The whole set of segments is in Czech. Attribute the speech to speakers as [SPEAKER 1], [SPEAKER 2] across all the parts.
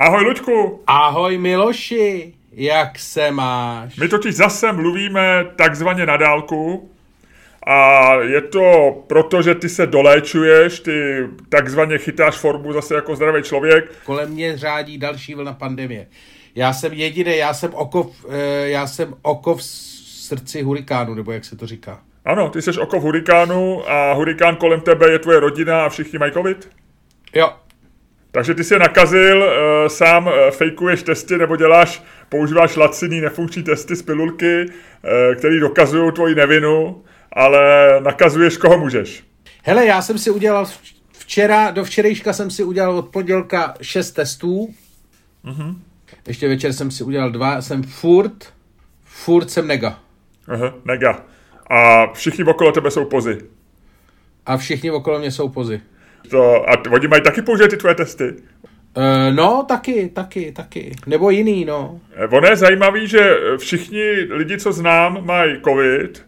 [SPEAKER 1] Ahoj, Luďku.
[SPEAKER 2] Ahoj, Miloši. Jak se máš?
[SPEAKER 1] My totiž zase mluvíme takzvaně na dálku. A je to proto, že ty se doléčuješ, ty takzvaně chytáš formu zase jako zdravý člověk.
[SPEAKER 2] Kolem mě řádí další vlna pandemie. Já jsem jediný, já jsem oko, v, eh, já jsem oko v srdci hurikánu, nebo jak se to říká.
[SPEAKER 1] Ano, ty jsi oko v hurikánu a hurikán kolem tebe je tvoje rodina a všichni mají covid?
[SPEAKER 2] Jo.
[SPEAKER 1] Takže ty jsi nakazil, uh, sám uh, fejkuješ testy nebo děláš, používáš laciný nefunkční testy z pilulky, uh, který dokazují tvoji nevinu, ale nakazuješ koho můžeš.
[SPEAKER 2] Hele, já jsem si udělal včera, do včerejška jsem si udělal od pondělka šest testů. Mm-hmm. Ještě večer jsem si udělal dva, jsem furt, furt jsem nega.
[SPEAKER 1] Aha, nega. A všichni okolo tebe jsou pozy.
[SPEAKER 2] A všichni okolo mě jsou pozy.
[SPEAKER 1] To, a oni mají taky použít ty tvoje testy?
[SPEAKER 2] Uh, no, taky, taky, taky. Nebo jiný, no.
[SPEAKER 1] Eh, ono je zajímavý, že všichni lidi, co znám, mají covid,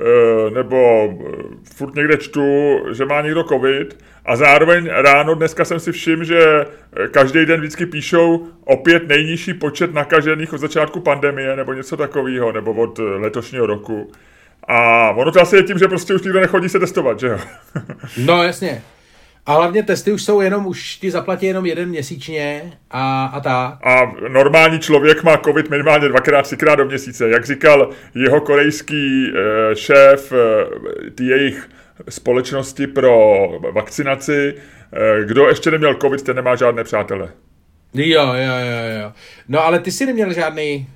[SPEAKER 1] uh, nebo furt někde čtu, že má někdo covid a zároveň ráno dneska jsem si všiml, že každý den vždycky píšou opět nejnižší počet nakažených od začátku pandemie nebo něco takového, nebo od letošního roku. A ono to asi je tím, že prostě už nikdo nechodí se testovat, že jo?
[SPEAKER 2] no jasně. A hlavně testy už jsou jenom, už ti zaplatí jenom jeden měsíčně a, a tak.
[SPEAKER 1] A normální člověk má covid minimálně dvakrát, třikrát do měsíce. Jak říkal jeho korejský e, šéf e, ty jejich společnosti pro vakcinaci, e, kdo ještě neměl covid, ten nemá žádné přátele.
[SPEAKER 2] Jo, jo, jo, jo. No ale ty jsi neměl žádný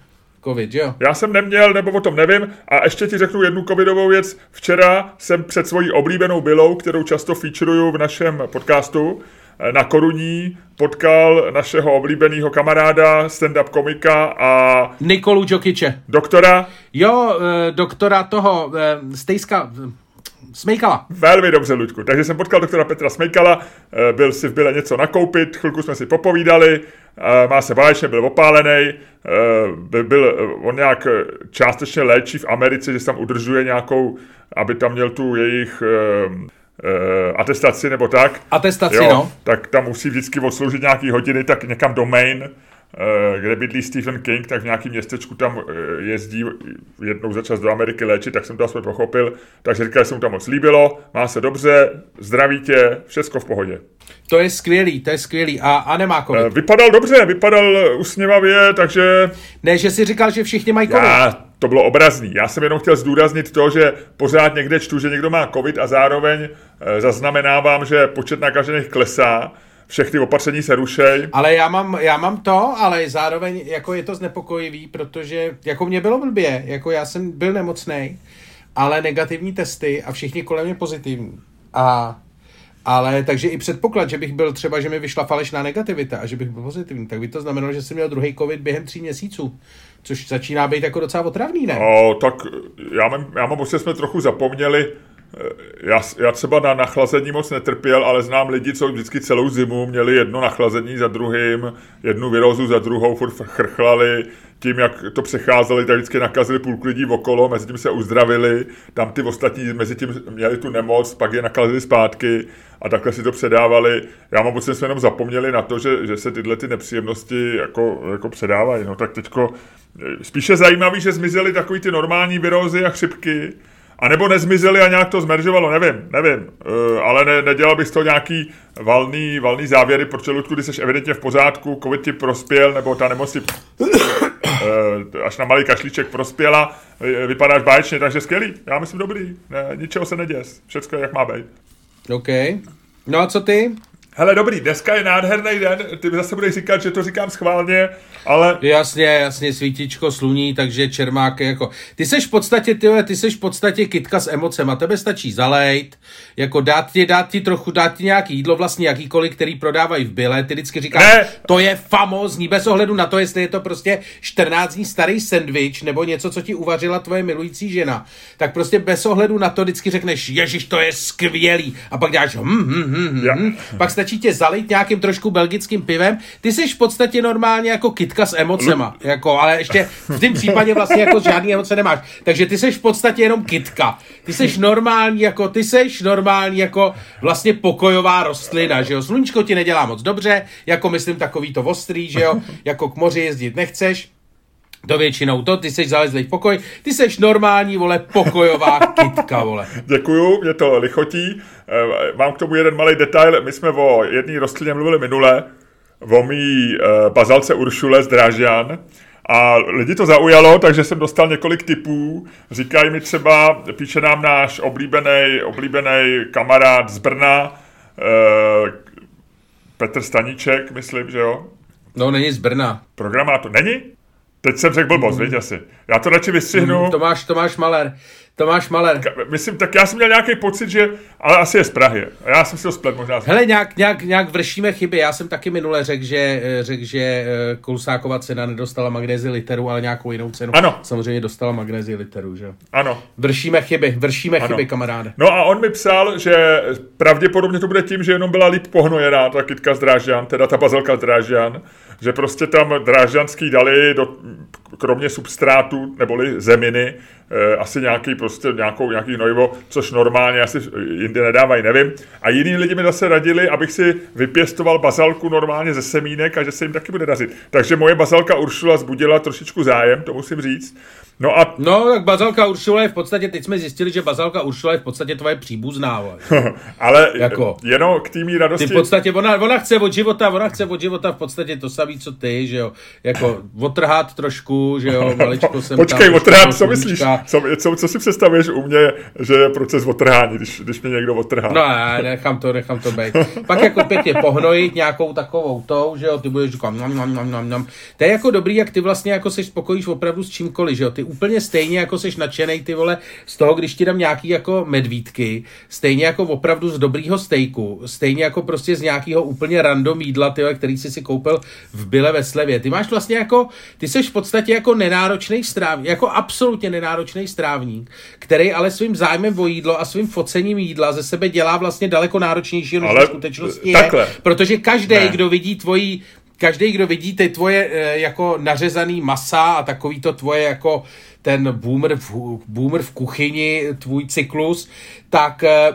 [SPEAKER 2] covid, jo?
[SPEAKER 1] Já jsem neměl, nebo o tom nevím. A ještě ti řeknu jednu covidovou věc. Včera jsem před svojí oblíbenou bylou, kterou často featureuju v našem podcastu, eh, na Koruní potkal našeho oblíbeného kamaráda, stand-up komika a...
[SPEAKER 2] Nikolu Djokiče.
[SPEAKER 1] Doktora?
[SPEAKER 2] Jo, eh, doktora toho, eh, Stejska, Smejkala.
[SPEAKER 1] Velmi dobře, Luďku. Takže jsem potkal doktora Petra Smejkala, byl si v byle něco nakoupit, chvilku jsme si popovídali, má se báječně, byl opálený, byl, byl, on nějak částečně léčí v Americe, že se tam udržuje nějakou, aby tam měl tu jejich uh, atestaci nebo tak.
[SPEAKER 2] Atestaci, jo, no.
[SPEAKER 1] Tak tam musí vždycky odsloužit nějaký hodiny, tak někam do Maine, uh, kde bydlí Stephen King, tak v nějakém městečku tam uh, jezdí jednou za čas do Ameriky léčit, tak jsem to aspoň pochopil. Takže říkal, že se mu tam moc líbilo, má se dobře, zdraví tě, všechno v pohodě.
[SPEAKER 2] To je skvělý, to je skvělý. A, a nemá covid.
[SPEAKER 1] Vypadal dobře, vypadal usměvavě, takže...
[SPEAKER 2] Ne, že jsi říkal, že všichni mají covid.
[SPEAKER 1] Já, to bylo obrazný. Já jsem jenom chtěl zdůraznit to, že pořád někde čtu, že někdo má covid a zároveň zaznamenávám, že počet nakažených klesá všechny opatření se rušej.
[SPEAKER 2] Ale já mám, já mám to, ale zároveň jako je to znepokojivý, protože jako mě bylo blbě, jako já jsem byl nemocný, ale negativní testy a všichni kolem mě pozitivní. A ale takže i předpoklad, že bych byl třeba, že mi vyšla falešná negativita a že bych byl pozitivní, tak by to znamenalo, že jsem měl druhý covid během tří měsíců. Což začíná být jako docela otravný, ne?
[SPEAKER 1] O, tak já mám, já mám že jsme trochu zapomněli, já, já třeba na nachlazení moc netrpěl, ale znám lidi, co vždycky celou zimu měli jedno nachlazení za druhým, jednu virózu za druhou, furt chrchlali, tím, jak to přecházeli, tak vždycky nakazili půlku lidí okolo, mezi tím se uzdravili, tam ty ostatní mezi tím měli tu nemoc, pak je nakazili zpátky a takhle si to předávali. Já mám pocit, že jsme jenom zapomněli na to, že, že se tyhle ty nepříjemnosti jako, jako předávají. No tak teďko spíše zajímavý, že zmizely takový ty normální virózy a chřipky, a nebo nezmizeli a nějak to zmeržovalo, nevím, nevím. Uh, ale ne, nedělal bych toho nějaký valný, valný závěry, protože Ludku, když jsi evidentně v pořádku, covid ti prospěl, nebo ta nemoc uh, až na malý kašlíček prospěla, vypadáš báječně, takže skvělý. Já myslím dobrý, ne, ničeho se neděs, všechno jak má být.
[SPEAKER 2] OK. No a co ty?
[SPEAKER 1] Hele, dobrý, dneska je nádherný den, ty mi zase budeš říkat, že to říkám schválně, ale...
[SPEAKER 2] Jasně, jasně, svítičko sluní, takže čermák jako... Ty seš v podstatě, ty, ty seš v podstatě kitka s emocema, tebe stačí zalejt, jako dát ti, dát ti trochu, dát ti nějaký jídlo, vlastně jakýkoliv, který prodávají v byle, ty vždycky říkáš, ne. to je famózní, bez ohledu na to, jestli je to prostě 14 dní starý sendvič, nebo něco, co ti uvařila tvoje milující žena, tak prostě bez ohledu na to vždycky řekneš, ježiš, to je skvělý, a pak děláš hm, hm, hm, hm, hm. pak stačí tě zalít nějakým trošku belgickým pivem. Ty jsi v podstatě normálně jako kitka s emocema, jako, ale ještě v tom případě vlastně jako žádný emoce nemáš. Takže ty jsi v podstatě jenom kitka. Ty jsi normální jako, ty jsi normální jako vlastně pokojová rostlina, že jo. Sluníčko ti nedělá moc dobře, jako myslím takový to ostrý, že jo, jako k moři jezdit nechceš, to většinou to, ty jsi zalezlý v pokoj, ty jsi normální, vole, pokojová kitka, vole.
[SPEAKER 1] Děkuju, mě to lichotí. Eh, mám k tomu jeden malý detail. My jsme o jedné rostlině mluvili minule, o mý eh, bazalce Uršule z Drážďan. A lidi to zaujalo, takže jsem dostal několik typů. Říkají mi třeba, píše nám náš oblíbený, oblíbený kamarád z Brna, eh, Petr Staníček, myslím, že jo?
[SPEAKER 2] No, není z Brna.
[SPEAKER 1] Programátor. Není? Teď jsem řekl blbost, mm. asi. Já to radši vystřihnu.
[SPEAKER 2] Mm, Tomáš, Tomáš Maler. Tomáš Maler.
[SPEAKER 1] Myslím, tak já jsem měl nějaký pocit, že, ale asi je z Prahy. Já jsem si to splet možná.
[SPEAKER 2] Hele, nějak, nějak, nějak vršíme chyby. Já jsem taky minule řekl, že, eh, řek, že eh, Kolusáková cena nedostala magnézi literu, ale nějakou jinou cenu.
[SPEAKER 1] Ano.
[SPEAKER 2] Samozřejmě dostala magnézi literu, že?
[SPEAKER 1] Ano.
[SPEAKER 2] Vršíme chyby, vršíme ano. chyby, kamaráde.
[SPEAKER 1] No a on mi psal, že pravděpodobně to bude tím, že jenom byla líp pohnojená ta kytka z Drážďan, teda ta bazalka z Drážďan, že prostě tam drážďanský dali do, kromě substrátu neboli zeminy asi nějaký prostě nějakou, nějaký hnojivo, což normálně asi jinde nedávají, nevím. A jiní lidi mi zase radili, abych si vypěstoval bazalku normálně ze semínek a že se jim taky bude dařit. Takže moje bazalka Uršula zbudila trošičku zájem, to musím říct. No a...
[SPEAKER 2] No, tak bazalka Uršula je v podstatě, teď jsme zjistili, že bazalka Uršula je v podstatě tvoje příbuzná.
[SPEAKER 1] Ale jako, jenom k tými radosti...
[SPEAKER 2] Ty v podstatě, ona, ona chce od života, ona chce od života v podstatě to samé, co ty, že jo. Jako otrhat trošku, že jo, maličko jsem
[SPEAKER 1] Počkej, tam, otrhat, co myslíš? Co, co, co, si představuješ u mě, že je proces otrhání, když, když mě někdo otrhá?
[SPEAKER 2] No, ne, nechám to, nechám to být. Pak jako pěkně pohnojit nějakou takovou tou, že jo, ty budeš říkat nam, nam, nam, nam, nam. To je jako dobrý, jak ty vlastně jako se spokojíš opravdu s čímkoliv, že jo. Ty úplně stejně jako seš nadšený ty vole z toho, když ti dám nějaký jako medvídky, stejně jako opravdu z dobrýho stejku, stejně jako prostě z nějakého úplně random jídla, ty, který jsi si koupil v byle ve slevě. Ty máš vlastně jako, ty seš v podstatě jako nenáročný strávník, jako absolutně nenáročný strávník, který ale svým zájmem o jídlo a svým focením jídla ze sebe dělá vlastně daleko náročnější, než v skutečnosti je. Protože každý, kdo vidí tvoji každý, kdo vidí ty tvoje e, jako nařezaný masa a takový to tvoje jako ten boomer v, boomer v kuchyni, tvůj cyklus, tak e,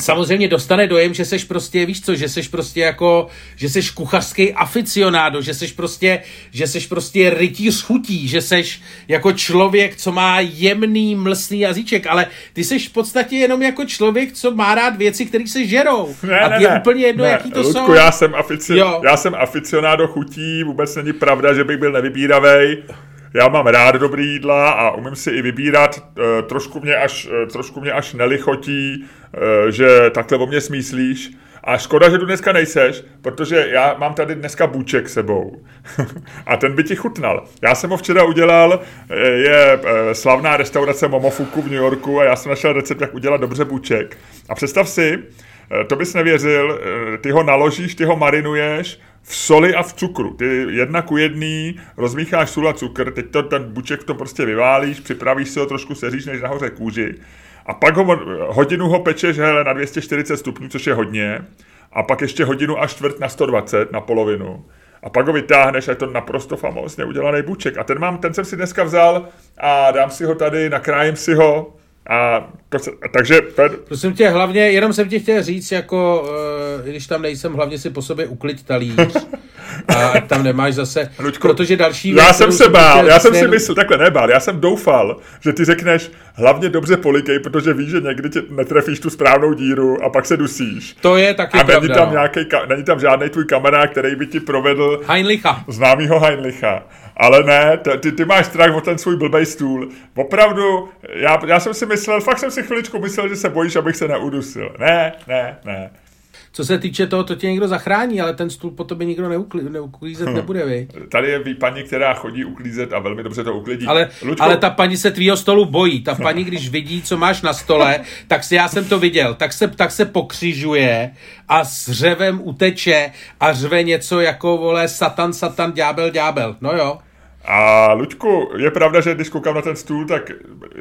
[SPEAKER 2] samozřejmě dostane dojem, že seš prostě, víš co, že seš prostě jako, že seš kuchařský aficionádo, že seš prostě, že seš prostě rytíř chutí, že seš jako člověk, co má jemný, mlsný jazyček, ale ty seš v podstatě jenom jako člověk, co má rád věci, které se žerou.
[SPEAKER 1] Ne,
[SPEAKER 2] a
[SPEAKER 1] ne,
[SPEAKER 2] je
[SPEAKER 1] ne,
[SPEAKER 2] úplně jedno,
[SPEAKER 1] ne,
[SPEAKER 2] jaký to
[SPEAKER 1] Ludku,
[SPEAKER 2] jsou.
[SPEAKER 1] Já jsem, afici- já jsem aficionádo chutí, vůbec není pravda, že bych byl nevybíravej já mám rád dobrý jídla a umím si i vybírat. E, trošku mě až, e, trošku mě až nelichotí, že takhle o mě smýslíš. A škoda, že tu dneska nejseš, protože já mám tady dneska bůček sebou. a ten by ti chutnal. Já jsem ho včera udělal, je slavná restaurace Momofuku v New Yorku a já jsem našel recept, jak udělat dobře bůček. A představ si, to bys nevěřil, ty ho naložíš, ty ho marinuješ, v soli a v cukru. Ty jedna ku jedný rozmícháš sůl a cukr, teď to, ten buček v tom prostě vyválíš, připravíš si ho trošku, seříš než nahoře kůži a pak ho, hodinu ho pečeš hele, na 240 stupňů, což je hodně, a pak ještě hodinu a čtvrt na 120, na polovinu. A pak ho vytáhneš a je to naprosto famózně udělaný buček. A ten, mám, ten jsem si dneska vzal a dám si ho tady, nakrájím si ho a to se, takže...
[SPEAKER 2] Prosím tě, hlavně, jenom jsem ti chtěl říct, jako, uh, když tam nejsem, hlavně si po sobě uklid talíř. A tam nemáš zase, Luďko, protože další
[SPEAKER 1] věc, Já jsem se bál, já jsem si myslel, takhle nebál, já jsem doufal, že ty řekneš, hlavně dobře polikej, protože víš, že někdy tě netrefíš tu správnou díru a pak se dusíš.
[SPEAKER 2] To je taky
[SPEAKER 1] a
[SPEAKER 2] pravda.
[SPEAKER 1] není tam, nějaký, není tam žádný tvůj kamarád, který by ti provedl...
[SPEAKER 2] Heinlicha.
[SPEAKER 1] Známýho Heinlicha. Ale ne, ty, ty máš strach o ten svůj blbej stůl. Opravdu, já, já jsem si myslel, fakt jsem si chviličku myslel, že se bojíš, abych se neudusil. Ne, ne, ne.
[SPEAKER 2] Co se týče toho, to tě někdo zachrání, ale ten stůl po tobě nikdo neuklí, neuklízet hm. nebude, vy.
[SPEAKER 1] Tady je paní, která chodí uklízet a velmi dobře to uklidí.
[SPEAKER 2] Ale, Luďko... ale ta paní se tvýho stolu bojí. Ta paní, když vidí, co máš na stole, tak si já jsem to viděl, tak se, tak se pokřižuje a s řevem uteče a řve něco jako, vole, satan, satan, ďábel, ďábel. No jo.
[SPEAKER 1] A Luďku, je pravda, že když koukám na ten stůl, tak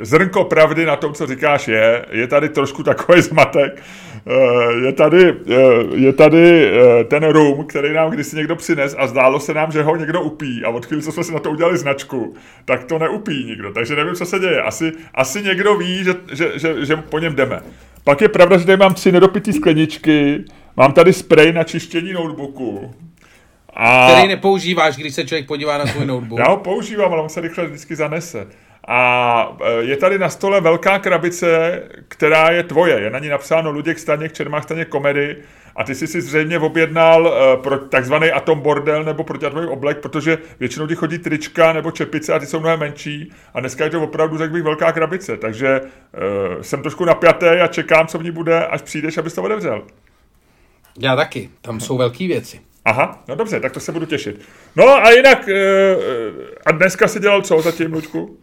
[SPEAKER 1] zrnko pravdy na tom, co říkáš, je. Je tady trošku takový zmatek. Eh, je tady, eh, je tady eh, ten rum, který nám kdysi někdo přines a zdálo se nám, že ho někdo upí a od chvíli, co jsme si na to udělali značku, tak to neupí nikdo. Takže nevím, co se děje. Asi, asi někdo ví, že, že, že, že po něm jdeme. Pak je pravda, že tady mám tři nedopitý skleničky, mám tady sprej na čištění notebooku,
[SPEAKER 2] a... Který nepoužíváš, když se člověk podívá na svůj notebook.
[SPEAKER 1] Já ho používám, ale on se rychle vždycky zanese. A e, je tady na stole velká krabice, která je tvoje. Je na ní napsáno Luděk Staněk, Čermák Staněk komedy. A ty jsi si zřejmě objednal uh, pro takzvaný atom bordel nebo protiatový oblek, protože většinou ti chodí trička nebo čepice a ty jsou mnohem menší. A dneska je to opravdu, řekl bych, velká krabice. Takže uh, jsem trošku napjatý a čekám, co v ní bude, až přijdeš, abys to otevřel.
[SPEAKER 2] Já taky. Tam jsou velké věci.
[SPEAKER 1] Aha, no dobře, tak to se budu těšit. No a jinak, e, a dneska si dělal co zatím, Lučku?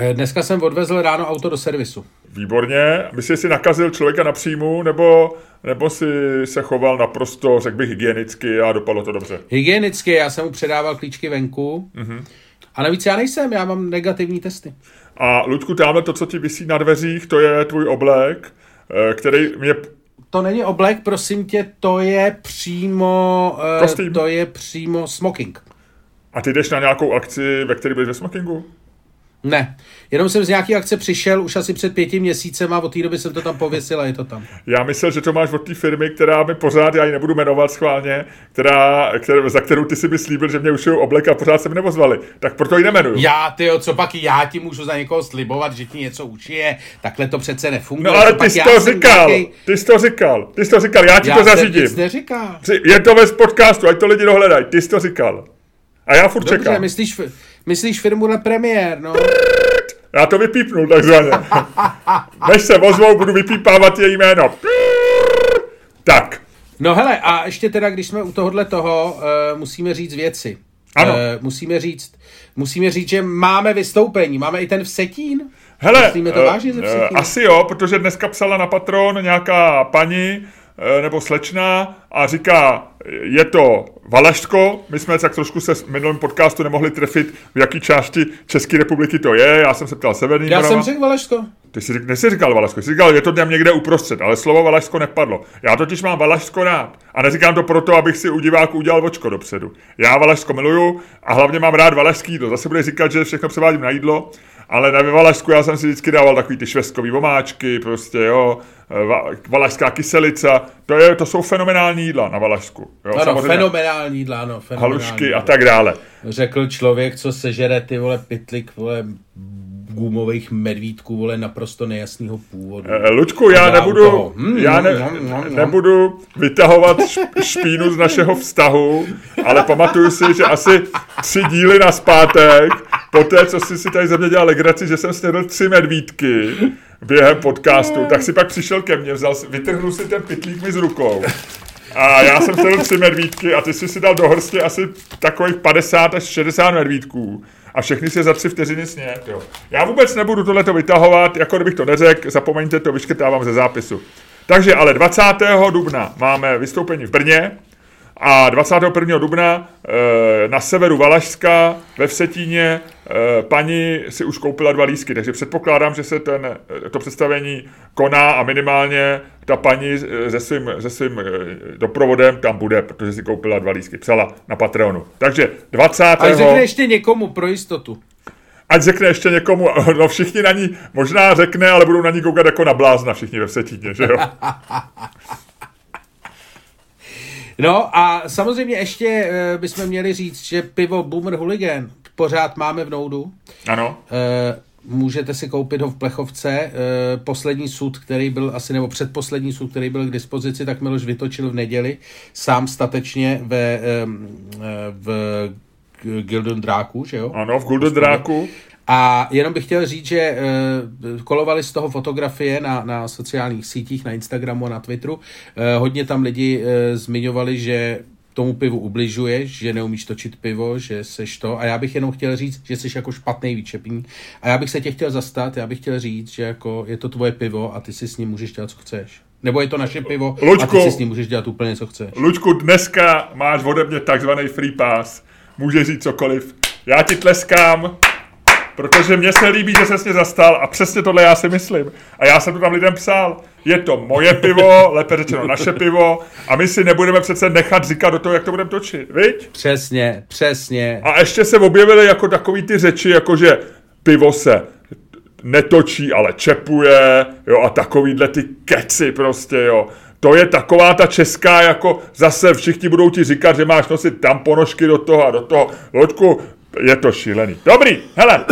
[SPEAKER 2] Eh, dneska jsem odvezl ráno auto do servisu.
[SPEAKER 1] Výborně. Myslíš, že jsi nakazil člověka na příjmu, nebo, nebo si se choval naprosto, řekl bych, hygienicky a dopadlo to dobře?
[SPEAKER 2] Hygienicky, já jsem mu předával klíčky venku. Mm-hmm. A navíc já nejsem, já mám negativní testy.
[SPEAKER 1] A Ludku, tamhle to, co ti vysí na dveřích, to je tvůj oblek, který mě
[SPEAKER 2] to není oblek, prosím tě, to je přímo, uh, to je přímo smoking.
[SPEAKER 1] A ty jdeš na nějakou akci, ve které budeš ve smokingu?
[SPEAKER 2] Ne, jenom jsem z nějaké akce přišel už asi před pěti měsícem a od té doby jsem to tam pověsil a je to tam.
[SPEAKER 1] Já myslel, že to máš od té firmy, která mi pořád, já ji nebudu jmenovat schválně, která, která, za kterou ty si mi slíbil, že mě ušijou oblek a pořád se mi nevozvali. Tak proto ji nemenuju.
[SPEAKER 2] Já, ty co pak já ti můžu za někoho slibovat, že ti něco ušije, takhle to přece nefunguje.
[SPEAKER 1] No ale ty jsi to říkal, nějaký... ty jsi to říkal, ty jsi to říkal, já ti
[SPEAKER 2] já
[SPEAKER 1] to zařídím.
[SPEAKER 2] Já neříkal.
[SPEAKER 1] Je to ve podcastu, ať to lidi dohledají, ty jsi to říkal. A já furt Dobře, čekám.
[SPEAKER 2] myslíš, myslíš firmu na premiér, no.
[SPEAKER 1] Já to vypípnu takzvaně. Než se ozvou, budu vypípávat její jméno. Tak.
[SPEAKER 2] No hele, a ještě teda, když jsme u tohohle toho, uh, musíme říct věci.
[SPEAKER 1] Ano. Uh,
[SPEAKER 2] musíme říct, musíme říct, že máme vystoupení. Máme i ten Vsetín.
[SPEAKER 1] Hele, Myslíme to uh, vážně ze uh, asi jo, protože dneska psala na Patron nějaká paní, nebo slečna a říká, je to Valašsko, my jsme tak trošku se v minulém podcastu nemohli trefit, v jaký části České republiky to je, já jsem se ptal Severní
[SPEAKER 2] Já Morava. jsem řekl Valašsko.
[SPEAKER 1] Ty jsi, jsi říkal Valašsko, jsi říkal, je to tam někde uprostřed, ale slovo Valašsko nepadlo. Já totiž mám Valašsko rád a neříkám to proto, abych si u diváků udělal očko dopředu. Já Valašsko miluju a hlavně mám rád valašský jídlo. Zase bude říkat, že všechno převádím na jídlo, ale na Valašsku já jsem si vždycky dával takový ty švestkový omáčky, prostě jo, valašská kyselica, to, je, to jsou fenomenální jídla na Valašsku.
[SPEAKER 2] Jo, ano, samozřejmě. fenomenální jídla, ano.
[SPEAKER 1] Fenomenální Halušky jídla. a tak dále.
[SPEAKER 2] Řekl člověk, co sežere ty vole pitlik, vole gumových medvídků, vole, naprosto nejasného původu.
[SPEAKER 1] E, Luďku, já nebudu, hmm, já ne, no, no, no. nebudu vytahovat špínu z našeho vztahu, ale pamatuju si, že asi tři díly na zpátek, po té, co jsi si tady ze mě dělal legraci, že jsem snědl tři medvídky během podcastu, tak si pak přišel ke mně, vzal, vytrhnul si ten pitlík mi z rukou. A já jsem snědl tři medvídky a ty jsi si dal do hrsti asi takových 50 až 60 medvídků a všechny si za tři vteřiny snět. Jo. Já vůbec nebudu tohleto vytahovat, jako kdybych to neřekl, zapomeňte to, vyškrtávám ze zápisu. Takže ale 20. dubna máme vystoupení v Brně, a 21. dubna e, na severu Valašska ve Vsetíně e, paní si už koupila dva lísky, takže předpokládám, že se ten, eh, to představení koná a minimálně ta paní se svým, se svým doprovodem tam bude, protože si koupila dva lísky. Psala na Patreonu. Takže 20.
[SPEAKER 2] A řekne ještě někomu pro jistotu.
[SPEAKER 1] Ať řekne ještě někomu, no všichni na ní, možná řekne, ale budou na ní koukat jako na blázna všichni ve Vsetíně, že jo?
[SPEAKER 2] No a samozřejmě ještě uh, bychom měli říct, že pivo Boomer Hooligan pořád máme v noudu.
[SPEAKER 1] Ano.
[SPEAKER 2] Uh, můžete si koupit ho v Plechovce. Uh, poslední sud, který byl asi, nebo předposlední sud, který byl k dispozici, tak Miloš vytočil v neděli sám statečně ve, um, v Gildon Dráku, že jo?
[SPEAKER 1] Ano, v Gildon Dráku.
[SPEAKER 2] A jenom bych chtěl říct, že uh, kolovaly z toho fotografie na, na sociálních sítích, na Instagramu a na Twitteru. Uh, hodně tam lidi uh, zmiňovali, že tomu pivu ubližuješ, že neumíš točit pivo, že seš to. A já bych jenom chtěl říct, že jsi jako špatný výčepní. A já bych se tě chtěl zastat, já bych chtěl říct, že jako je to tvoje pivo a ty si s ním můžeš dělat, co chceš. Nebo je to naše pivo Luďku, a ty si s ním můžeš dělat úplně, co chceš.
[SPEAKER 1] Luďku, dneska máš ode mě takzvaný free pass. Můžeš říct cokoliv, já ti tleskám, protože mně se líbí, že se mě zastal a přesně tohle já si myslím. A já jsem to tam lidem psal. Je to moje pivo, lépe řečeno naše pivo a my si nebudeme přece nechat říkat do toho, jak to budeme točit, viď?
[SPEAKER 2] Přesně, přesně.
[SPEAKER 1] A ještě se objevily jako takový ty řeči, jako že pivo se netočí, ale čepuje, jo, a takovýhle ty keci prostě, jo. To je taková ta česká, jako zase všichni budou ti říkat, že máš nosit tam ponožky do toho a do toho. Loďku, je to šílený. Dobrý, hele.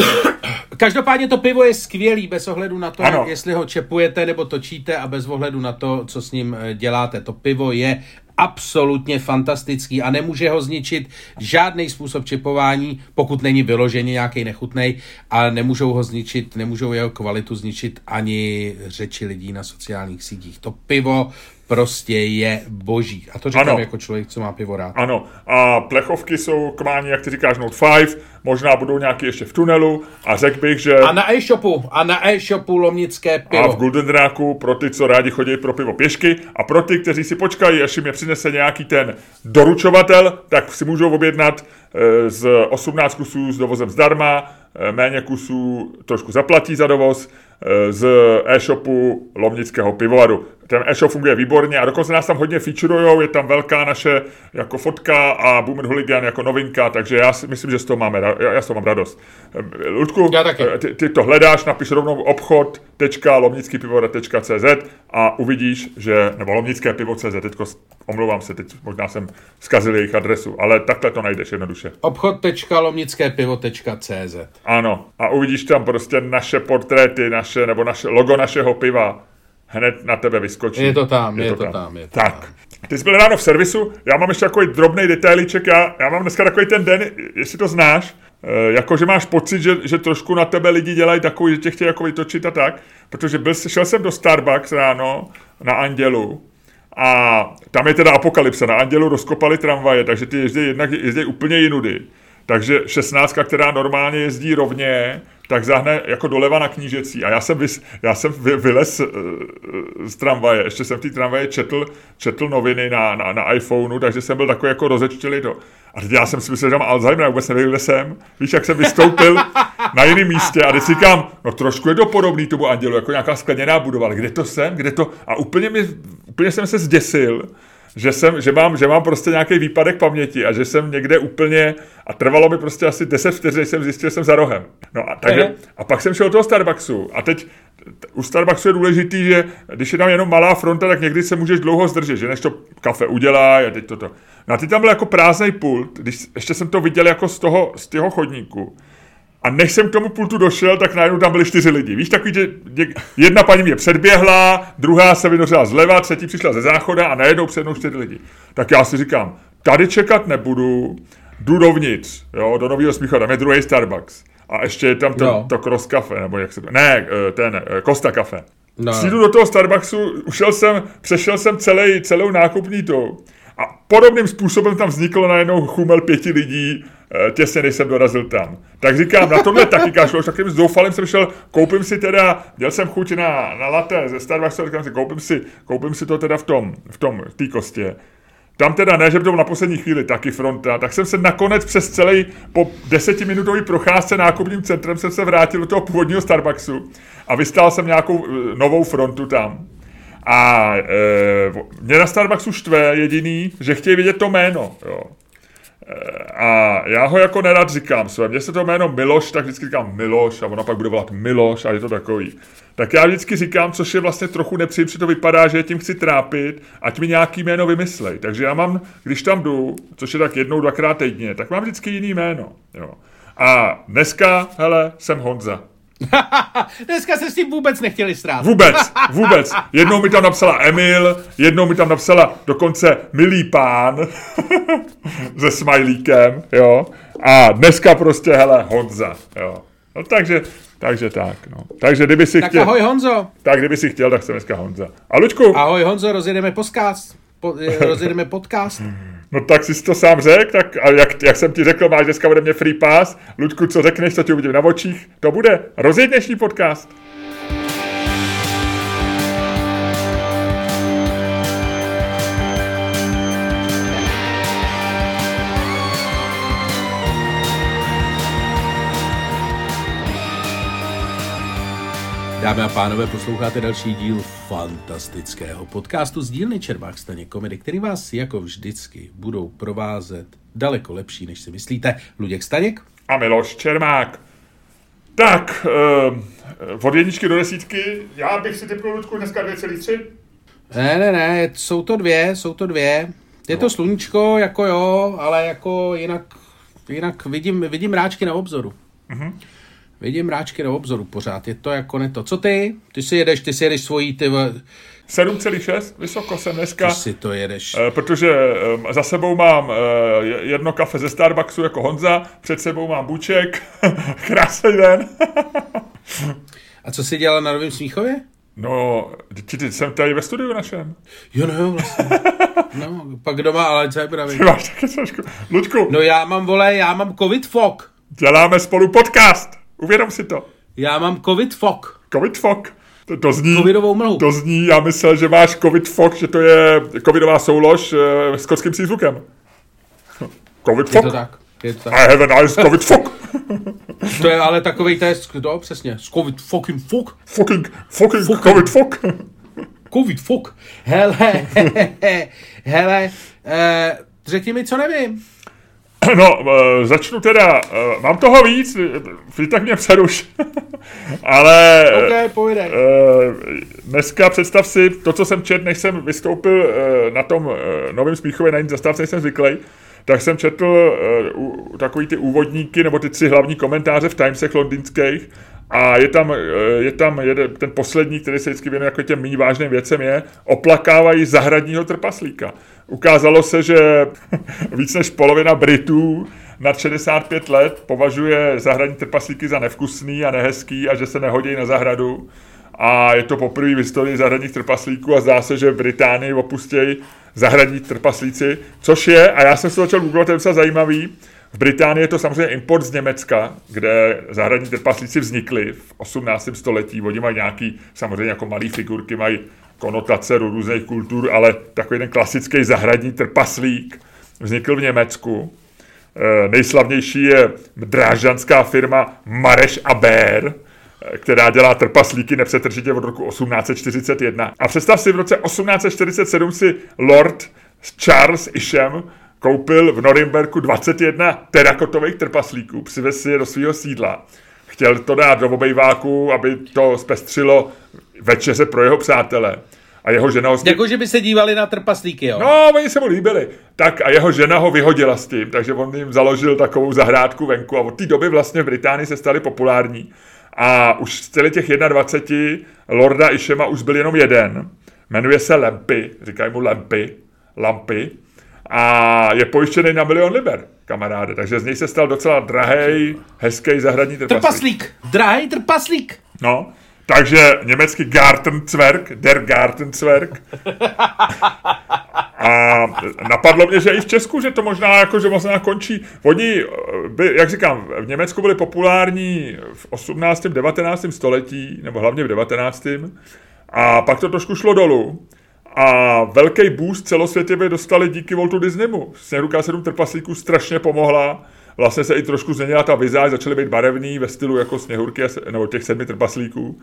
[SPEAKER 2] Každopádně to pivo je skvělý, bez ohledu na to, ano. jestli ho čepujete nebo točíte a bez ohledu na to, co s ním eh, děláte. To pivo je absolutně fantastický a nemůže ho zničit žádný způsob čepování, pokud není vyloženě nějaký nechutný a nemůžou ho zničit, nemůžou jeho kvalitu zničit ani řeči lidí na sociálních sítích. To pivo prostě je boží. A to říkám ano. jako člověk, co má pivo rád.
[SPEAKER 1] Ano. A plechovky jsou k mání, jak ty říkáš, Note 5, možná budou nějaký ještě v tunelu a řekl bych, že...
[SPEAKER 2] A na e-shopu, a na e-shopu lomnické pivo.
[SPEAKER 1] A v Golden Dráku pro ty, co rádi chodí pro pivo pěšky a pro ty, kteří si počkají, až jim je přinese nějaký ten doručovatel, tak si můžou objednat e, z 18 kusů s dovozem zdarma, e, méně kusů trošku zaplatí za dovoz, z e-shopu Lomnického pivovaru ten e-shop funguje výborně a dokonce nás tam hodně featurujou, je tam velká naše jako fotka a Boomer Hooligan jako novinka, takže já si myslím, že z toho máme, já, já z toho mám radost. Ludku, ty, ty, to hledáš, napiš rovnou obchod.lomnickýpivora.cz a uvidíš, že, nebo lomnické pivo.cz, teďko omlouvám se, teď možná jsem zkazil jejich adresu, ale takhle to najdeš jednoduše.
[SPEAKER 2] obchod.lomnicképivo.cz
[SPEAKER 1] Ano, a uvidíš tam prostě naše portréty, naše, nebo naše logo našeho piva, hned na tebe vyskočí.
[SPEAKER 2] Je to tam, je, je to, tam. tam. Je to
[SPEAKER 1] tak. Tam. Ty jsi byl ráno v servisu, já mám ještě takový drobný detailíček, já, já mám dneska takový ten den, jestli to znáš, e, jako že máš pocit, že, že trošku na tebe lidi dělají takový, že tě chtějí jako vytočit a tak, protože byl, šel jsem do Starbucks ráno na Andělu a tam je teda apokalypsa, na Andělu rozkopali tramvaje, takže ty jezdí, jednak jezdí úplně jinudy. Takže 16, která normálně jezdí rovně, tak zahne jako doleva na knížecí. A já jsem, vys, já jsem vy, vylez uh, z tramvaje, ještě jsem v té tramvaje četl, četl noviny na, na, na iPhoneu, takže jsem byl takový jako rozečtělý to. A teď já jsem si myslel, že mám Alzheimer, vůbec nevím, kde jsem. Víš, jak jsem vystoupil na jiném místě a teď si říkám, no trošku je to podobný tomu andělu, jako nějaká skleněná budova, ale kde to jsem, kde to... A úplně, mi, úplně jsem se zděsil, že, jsem, že, mám, že mám prostě nějaký výpadek paměti a že jsem někde úplně, a trvalo mi prostě asi 10 vteřin, jsem zjistil, že jsem za rohem. No a, takže, a pak jsem šel do toho Starbucksu a teď u Starbucksu je důležitý, že když je tam jenom malá fronta, tak někdy se můžeš dlouho zdržet, že než to kafe udělá a teď toto. No a teď tam byl jako prázdný pult, když ještě jsem to viděl jako z toho, z toho chodníku. A než jsem k tomu pultu došel, tak najednou tam byli čtyři lidi. Víš, takový, že jedna paní mě předběhla, druhá se vynořila zleva, třetí přišla ze záchoda a najednou před mnou čtyři lidi. Tak já si říkám, tady čekat nebudu, jdu dovnitř, jo, do nového smíchu, tam je druhý Starbucks. A ještě je tam to, no. to cross cafe, nebo jak se to... Ne, eh, ten, eh, Costa cafe. No. Přijdu do toho Starbucksu, ušel jsem, přešel jsem celý, celou nákupní tou. A podobným způsobem tam vzniklo najednou chumel pěti lidí, těsně než jsem dorazil tam. Tak říkám, na tohle taky kašlo, už takovým zoufalým jsem šel, koupím si teda, měl jsem chuť na, na latte ze Starbucksu, říkám si, koupím si, koupím si to teda v tom, v tom, v té kostě. Tam teda ne, že to na poslední chvíli taky fronta, tak jsem se nakonec přes celý, po desetiminutové procházce nákupním centrem jsem se vrátil do toho původního Starbucksu a vystál jsem nějakou eh, novou frontu tam. A e, mě na Starbucksu štve jediný, že chtějí vidět to jméno. Jo. A já ho jako nerad říkám své. Mně se to jméno Miloš, tak vždycky říkám Miloš a ona pak bude volat Miloš a je to takový. Tak já vždycky říkám, což je vlastně trochu nepříjemné, to vypadá, že tím chci trápit, ať mi nějaký jméno vymyslej. Takže já mám, když tam jdu, což je tak jednou, dvakrát týdně, tak mám vždycky jiný jméno. Jo. A dneska, hele, jsem Honza.
[SPEAKER 2] Dneska se s tím vůbec nechtěli strát.
[SPEAKER 1] Vůbec, vůbec. Jednou mi tam napsala Emil, jednou mi tam napsala dokonce milý pán se smajlíkem, jo. A dneska prostě, hele, Honza, jo. No takže, takže tak, no. Takže kdyby si
[SPEAKER 2] tak
[SPEAKER 1] chtěl...
[SPEAKER 2] ahoj Honzo.
[SPEAKER 1] Tak kdyby si chtěl, tak jsem dneska Honza. A Lučku.
[SPEAKER 2] Ahoj Honzo, rozjedeme podcast. Po, rozjedeme podcast.
[SPEAKER 1] No tak jsi to sám řekl, tak a jak, jak jsem ti řekl, máš dneska ode mě free pass. Ludku, co řekneš, co ti uvidím na očích, to bude. Rozjeď dnešní podcast.
[SPEAKER 2] Dámy a pánové, posloucháte další díl fantastického podcastu z dílny Červák staně komedy, který vás jako vždycky budou provázet daleko lepší, než si myslíte. Luděk Staněk
[SPEAKER 1] a Miloš Čermák. Tak, uh, od jedničky do desítky, já bych si typnul Ludku dneska 2,3.
[SPEAKER 2] Ne, ne, ne, jsou to dvě, jsou to dvě. Je no. to sluníčko, jako jo, ale jako jinak, jinak vidím, vidím ráčky na obzoru. Uh-huh. Vidím ráčky na obzoru pořád, je to jako ne to. Co ty? Ty si jedeš, ty si jedeš svojí, ty
[SPEAKER 1] 7,6, vysoko jsem dneska.
[SPEAKER 2] Ty si to jedeš.
[SPEAKER 1] Eh, protože za sebou mám eh, jedno kafe ze Starbucksu jako Honza, před sebou mám buček. Krásný den.
[SPEAKER 2] A co jsi dělal na Novém Smíchově?
[SPEAKER 1] No, ty, jsem tady ve studiu našem.
[SPEAKER 2] Jo, no, vlastně. No, pak doma, ale co je pravý.
[SPEAKER 1] Ty máš taky trošku. Luďku.
[SPEAKER 2] No já mám, vole, já mám covid fok.
[SPEAKER 1] Děláme spolu podcast. Uvědom si to.
[SPEAKER 2] Já mám covid fok.
[SPEAKER 1] Covid fok. To, to zní,
[SPEAKER 2] Covidovou mlhu.
[SPEAKER 1] To zní, já myslel, že máš covid fok, že to je covidová soulož uh, s skotským přízvukem. Covid fok?
[SPEAKER 2] Je to tak. Je to tak.
[SPEAKER 1] I have a nice covid fok.
[SPEAKER 2] to je ale takový test, to přesně, s covid fucking fok.
[SPEAKER 1] Fucking, fucking, fucking. covid fok.
[SPEAKER 2] covid fok. Hele, hele, uh, řekni mi, co nevím.
[SPEAKER 1] No, uh, začnu teda, uh, mám toho víc, vy tak mě přeruš, ale
[SPEAKER 2] okay,
[SPEAKER 1] dneska představ si to, co jsem četl, než jsem vystoupil na tom novém Smíchově, na zastávce, než jsem zvyklý, tak jsem četl takový ty úvodníky, nebo ty tři hlavní komentáře v Timesech londýnských. A je tam, je tam jeden, ten poslední, který se vždycky věnuje jako těm méně vážným věcem, je oplakávají zahradního trpaslíka. Ukázalo se, že víc než polovina Britů nad 65 let považuje zahradní trpaslíky za nevkusný a nehezký a že se nehodí na zahradu. A je to poprvé v historii zahradních trpaslíků a zdá se, že v Británii opustějí zahradní trpaslíci, což je, a já jsem se začal googlovat, to je zajímavý, v Británii je to samozřejmě import z Německa, kde zahradní trpaslíci vznikli v 18. století. Oni mají nějaký, samozřejmě jako malé figurky, mají konotace různých kultur, ale takový ten klasický zahradní trpaslík vznikl v Německu. E, nejslavnější je drážďanská firma Mareš a Bér, e, která dělá trpaslíky nepřetržitě od roku 1841. A představ si, v roce 1847 si Lord Charles Isham koupil v Norimberku 21 terakotových trpaslíků, přivez si je do svého sídla. Chtěl to dát do obejváku, aby to zpestřilo večeře pro jeho přátele. A jeho žena ho...
[SPEAKER 2] Jako, že by se dívali na trpaslíky, jo?
[SPEAKER 1] No, oni se mu líbili. Tak a jeho žena ho vyhodila s tím, takže on jim založil takovou zahrádku venku a od té doby vlastně v Británii se stali populární. A už z celých těch 21 Lorda Ishema už byl jenom jeden. Jmenuje se Lampy, říkají mu Lampy, Lampy a je pojištěný na milion liber, kamaráde. Takže z něj se stal docela drahý, hezký zahradní trpaslík.
[SPEAKER 2] Trpaslík, drahý trpaslík.
[SPEAKER 1] No, takže německý Gartenzwerg, der Gartenzwerg. A napadlo mě, že i v Česku, že to možná jako, že možná končí. Oni, by, jak říkám, v Německu byli populární v 18. 19. století, nebo hlavně v 19. A pak to trošku šlo dolů. A velký boost celosvětově dostali díky Waltu Disneymu. Sněhuka 7 trpaslíků strašně pomohla. Vlastně se i trošku změnila ta vizáž, začaly být barevný ve stylu jako Sněhurky nebo těch sedmi trpaslíků.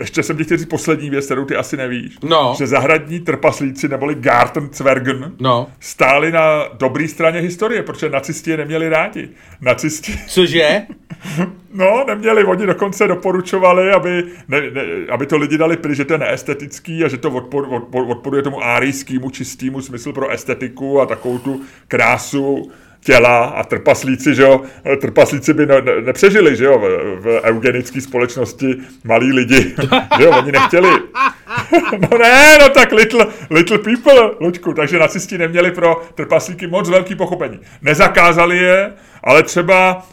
[SPEAKER 1] Ještě jsem ti chtěl říct poslední věc, kterou ty asi nevíš.
[SPEAKER 2] No.
[SPEAKER 1] Že zahradní trpaslíci neboli Gartenzwergen
[SPEAKER 2] no.
[SPEAKER 1] stáli na dobré straně historie, protože nacisti je neměli rádi. Nacisti...
[SPEAKER 2] Cože?
[SPEAKER 1] No, neměli, oni dokonce doporučovali, aby, ne, ne, aby to lidi dali pryč, že to je neestetický a že to odpor, odpor, odporuje tomu árijskému čistému smyslu pro estetiku a takovou tu krásu těla a trpaslíci, že jo, trpaslíci by ne, ne, nepřežili, že jo, v, v eugenické společnosti malí lidi, že jo, oni nechtěli. no ne, no tak little, little people, Luďku, takže nacisti neměli pro trpaslíky moc velký pochopení. Nezakázali je, ale třeba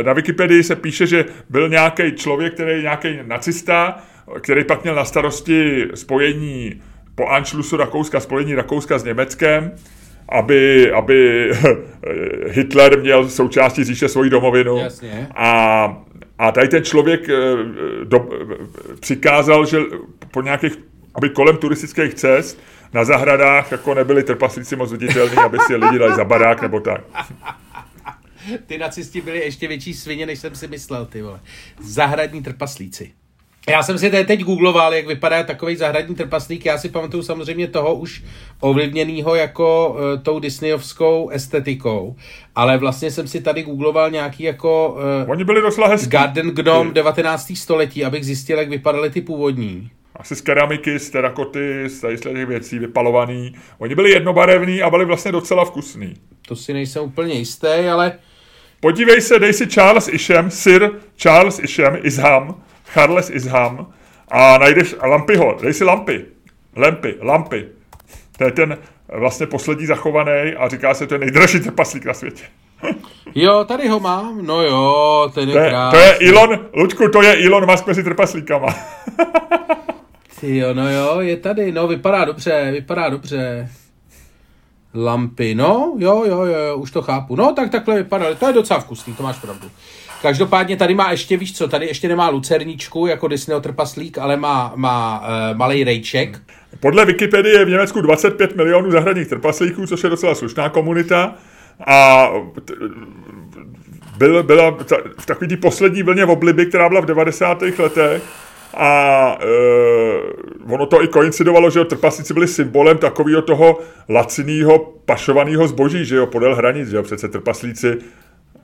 [SPEAKER 1] e, na Wikipedii se píše, že byl nějaký člověk, který je nějaký nacista, který pak měl na starosti spojení po Anschlussu Rakouska, spojení Rakouska s Německem, aby, aby Hitler měl součástí říše svoji domovinu.
[SPEAKER 2] Jasně.
[SPEAKER 1] A, a tady ten člověk eh, do, přikázal, že po nějakých, aby kolem turistických cest na zahradách jako nebyli trpaslíci moc viditelní, aby si lidi dali za barák nebo tak.
[SPEAKER 2] Ty nacisti byli ještě větší svině, než jsem si myslel, ty vole. Zahradní trpaslíci. Já jsem si teď googloval, jak vypadá takový zahradní trpaslík. Já si pamatuju samozřejmě toho už ovlivněného jako uh, tou disneyovskou estetikou. Ale vlastně jsem si tady googloval nějaký jako...
[SPEAKER 1] Uh, Oni byli docela hezký.
[SPEAKER 2] Garden Gnome 19. století, abych zjistil, jak vypadaly ty původní.
[SPEAKER 1] Asi z keramiky, z terakoty, z těch věcí vypalovaný. Oni byli jednobarevní a byli vlastně docela vkusný.
[SPEAKER 2] To si nejsem úplně jistý, ale...
[SPEAKER 1] Podívej se, dej si Charles Isham, Sir Charles Isham, Isham, Charles Isham a najdeš Lampyho, dej si lampy, lampy, lampy. To je ten vlastně poslední zachovaný a říká se, to je nejdražší trpaslík na světě.
[SPEAKER 2] jo, tady ho mám, no jo, ten je,
[SPEAKER 1] to je, to je Elon, Luďku, to je Elon Musk mezi trpaslíkama.
[SPEAKER 2] Ty jo, no jo, je tady, no vypadá dobře, vypadá dobře. Lampy, no, jo, jo, jo, už to chápu. No, tak takhle vypadá, to je docela vkusný, to máš pravdu. Každopádně tady má ještě, víš co, tady ještě nemá lucerničku jako Disney trpaslík, ale má, má uh, malý rejček.
[SPEAKER 1] Podle Wikipedie je v Německu 25 milionů zahradních trpaslíků, což je docela slušná komunita. A byl, byla v takový té poslední vlně obliby, která byla v 90. letech, a e, ono to i koincidovalo, že jo, trpaslíci byli symbolem takového toho laciného, pašovaného zboží, že jo, podél hranic, že jo, přece trpaslíci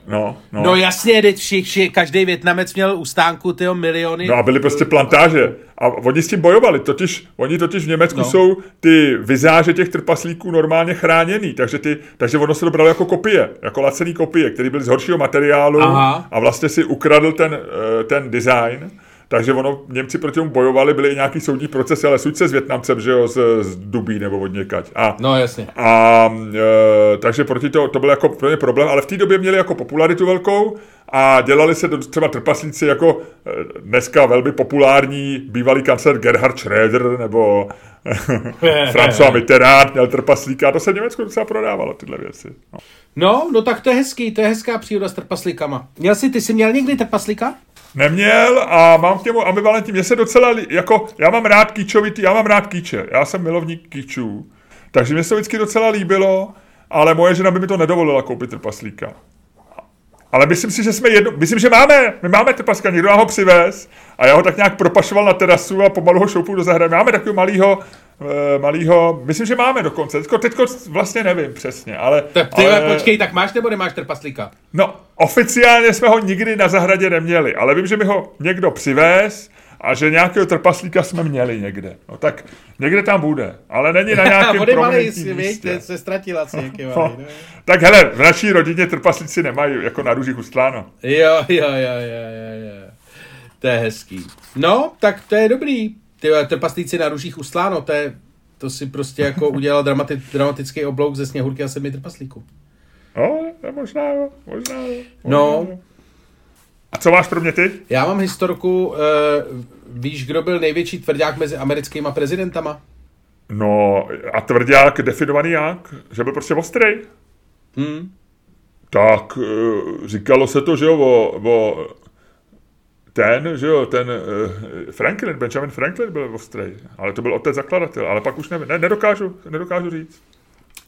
[SPEAKER 1] No, no.
[SPEAKER 2] no jasně, teď všichni, každý Větnamec měl u stánku tyho miliony.
[SPEAKER 1] No a byly prostě plantáže. A oni s tím bojovali, totiž, oni totiž v Německu no. jsou ty vizáže těch trpaslíků normálně chráněný, takže, ty, takže ono se to bralo jako kopie, jako lacený kopie, který byly z horšího materiálu Aha. a vlastně si ukradl ten, eh, ten design takže ono, Němci proti tomu bojovali, byly i nějaký soudní procesy, ale suď se s Větnamcem, že jo, z, z Dubí nebo od někať. A,
[SPEAKER 2] no jasně.
[SPEAKER 1] A, e, takže proti to, to byl jako pro ně problém, ale v té době měli jako popularitu velkou a dělali se třeba trpaslíci jako e, dneska velmi populární bývalý kancler Gerhard Schröder nebo François Mitterrand měl trpaslíka a to se v Německu docela prodávalo, tyhle věci.
[SPEAKER 2] No. no, no tak to je hezký, to je hezká příroda s trpaslíkama. Měl jsi, ty jsi měl někdy trpaslíka?
[SPEAKER 1] Neměl a mám k němu ambivalentní. Mně se docela, jako, já mám rád kýčovitý, já mám rád kýče, já jsem milovník kýčů. Takže mě se to vždycky docela líbilo, ale moje žena by mi to nedovolila koupit trpaslíka. Ale myslím si, že jsme jedno, myslím, že máme, my máme trpaslíka, někdo nám ho přivez a já ho tak nějak propašoval na terasu a pomalu ho šoupu do zahrady. Máme takového malého Eh, malýho, myslím, že máme dokonce, teďko, teďko vlastně nevím přesně, ale...
[SPEAKER 2] Tak ty ale... počkej, tak máš nebo nemáš trpaslíka?
[SPEAKER 1] No, oficiálně jsme ho nikdy na zahradě neměli, ale vím, že mi ho někdo přivez a že nějakého trpaslíka jsme měli někde. No tak někde tam bude, ale není na nějakém prominentním místě.
[SPEAKER 2] se ztratila asi no.
[SPEAKER 1] Tak hele, v naší rodině trpaslíci nemají jako na růžích ustláno.
[SPEAKER 2] Jo, jo, jo, jo, jo, jo. To je hezký. No, tak to je dobrý ty trpaslíci na ruších ustláno, to, je, to si prostě jako udělal dramati, dramatický oblouk ze sněhurky a sedmi trpaslíků.
[SPEAKER 1] No, možná možná Možná,
[SPEAKER 2] no.
[SPEAKER 1] A co máš pro mě ty?
[SPEAKER 2] Já mám historku, uh, víš, kdo byl největší tvrdák mezi americkými prezidentama?
[SPEAKER 1] No, a tvrdák definovaný jak? Že byl prostě ostrý? Hmm. Tak, uh, říkalo se to, že jo, o, o ten, že jo, ten uh, Franklin, Benjamin Franklin byl ostrý, ale to byl otec zakladatel, ale pak už nevím, ne, nedokážu, nedokážu říct.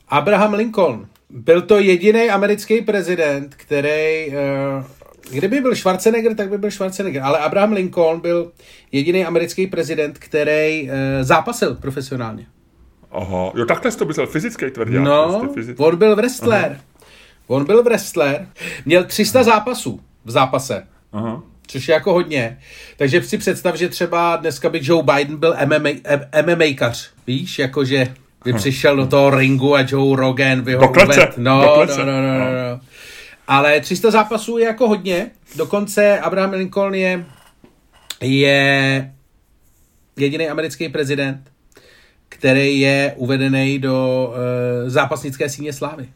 [SPEAKER 2] Abraham Lincoln. Byl to jediný americký prezident, který, uh, kdyby byl Schwarzenegger, tak by byl Schwarzenegger, ale Abraham Lincoln byl jediný americký prezident, který uh, zápasil profesionálně.
[SPEAKER 1] Aha, jo, takhle jsi to myslel, fyzický tvrdý.
[SPEAKER 2] No, prostě fyzický. on byl wrestler. Aha. On byl wrestler, měl 300 zápasů v zápase. Aha což je jako hodně. Takže si představ, že třeba dneska by Joe Biden byl MMA, MMAkař, víš, jakože by hm. přišel do toho ringu a Joe Rogan by ho
[SPEAKER 1] do klece,
[SPEAKER 2] no,
[SPEAKER 1] do klece.
[SPEAKER 2] No, no, no, no, no. Ale 300 zápasů je jako hodně. Dokonce Abraham Lincoln je, je jediný americký prezident, který je uvedený do uh, zápasnické síně slávy.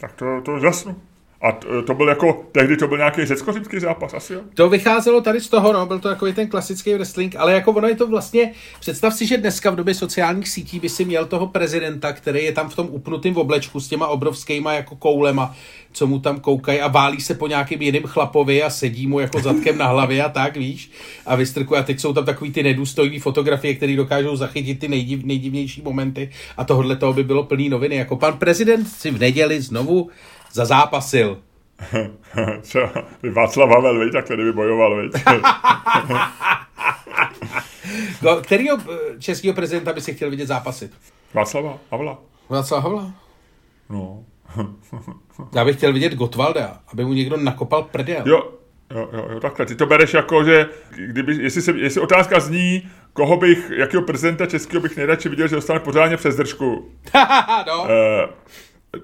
[SPEAKER 1] Tak to, to jasno. A to byl jako, tehdy to byl nějaký řecko-římský zápas, asi jo?
[SPEAKER 2] To vycházelo tady z toho, no, byl to takový ten klasický wrestling, ale jako ono je to vlastně, představ si, že dneska v době sociálních sítí by si měl toho prezidenta, který je tam v tom upnutém oblečku s těma obrovskýma jako koulema, co mu tam koukají a válí se po nějakým jiným chlapovi a sedí mu jako zadkem na hlavě a tak, víš, a vystrkuje. A teď jsou tam takový ty nedůstojné fotografie, které dokážou zachytit ty nejdiv, nejdivnější momenty a tohle toho by bylo plný noviny. Jako pan prezident si v neděli znovu zazápasil.
[SPEAKER 1] Co? Václav Havel, víš, takhle kdyby bojoval, víš.
[SPEAKER 2] Kterýho eh, českého prezidenta by si chtěl vidět zápasit?
[SPEAKER 1] Václava Havla.
[SPEAKER 2] Václava Havla?
[SPEAKER 1] No.
[SPEAKER 2] Já bych chtěl vidět Gotwalda, aby mu někdo nakopal prdel.
[SPEAKER 1] Jo, Jo, jo, jo, takhle. Ty to bereš jako, že kdyby, jestli, se, jestli otázka zní, koho bych, jakého prezidenta českého bych nejradši viděl, že dostane pořádně přes držku.
[SPEAKER 2] no.
[SPEAKER 1] e,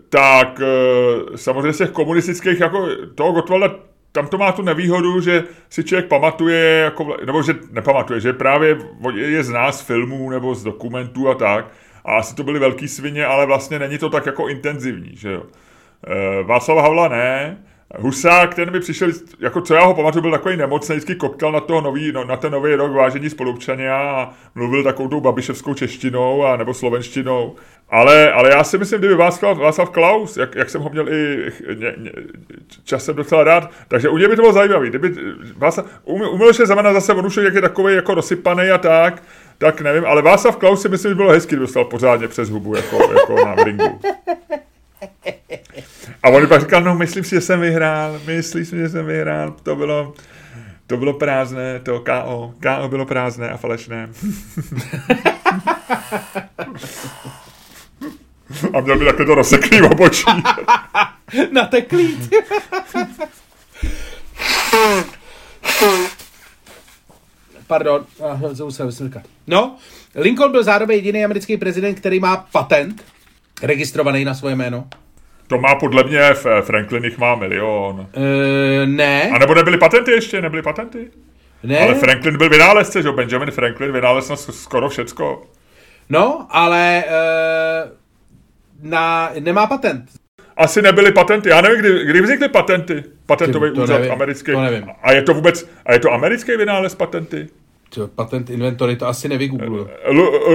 [SPEAKER 1] tak e, samozřejmě z těch komunistických, jako toho Gotwalda, tam to má tu nevýhodu, že si člověk pamatuje, jako, nebo že nepamatuje, že právě je z nás filmů nebo z dokumentů a tak. A asi to byly velký svině, ale vlastně není to tak jako intenzivní, že jo. E, Václava Havla ne, Husák, ten mi přišel, jako co já ho pamatuju, byl takový nemocný, vždycky koktal na, toho nový, no, na ten nový rok vážení spolupčaně a mluvil takovou tou babiševskou češtinou a nebo slovenštinou. Ale, ale já si myslím, kdyby Václav, Václav Klaus, jak, jak jsem ho měl i ně, ně, časem docela rád, takže u něj by to bylo zajímavé. Kdyby Václav, um, u Miloše Zemana zase on už je takový jako rozsypaný a tak, tak nevím, ale Václav Klaus si myslím, že bylo hezký, kdyby dostal pořádně přes hubu jako, jako na ringu. A on pak říkal, no myslím si, že jsem vyhrál, myslím si, že jsem vyhrál, to bylo, to bylo prázdné, to KO, KO bylo prázdné a falešné. a měl by takhle to rozseklý obočí.
[SPEAKER 2] Nateklý. Pardon, znovu se No, Lincoln byl zároveň jediný americký prezident, který má patent registrovaný na svoje jméno.
[SPEAKER 1] To má podle mě, v Franklin jich má milion. Uh,
[SPEAKER 2] ne.
[SPEAKER 1] A nebo nebyly patenty ještě, nebyly patenty?
[SPEAKER 2] Ne.
[SPEAKER 1] Ale Franklin byl vynálezce, že Benjamin Franklin vynález na skoro všecko.
[SPEAKER 2] No, ale uh, na, nemá patent.
[SPEAKER 1] Asi nebyly patenty. Já nevím, kdy, kdy vznikly patenty. Patentový to úřad
[SPEAKER 2] nevím,
[SPEAKER 1] americký.
[SPEAKER 2] To nevím.
[SPEAKER 1] A je to vůbec, a je to americký vynález patenty?
[SPEAKER 2] To, patent inventory, to asi nevygoogluju.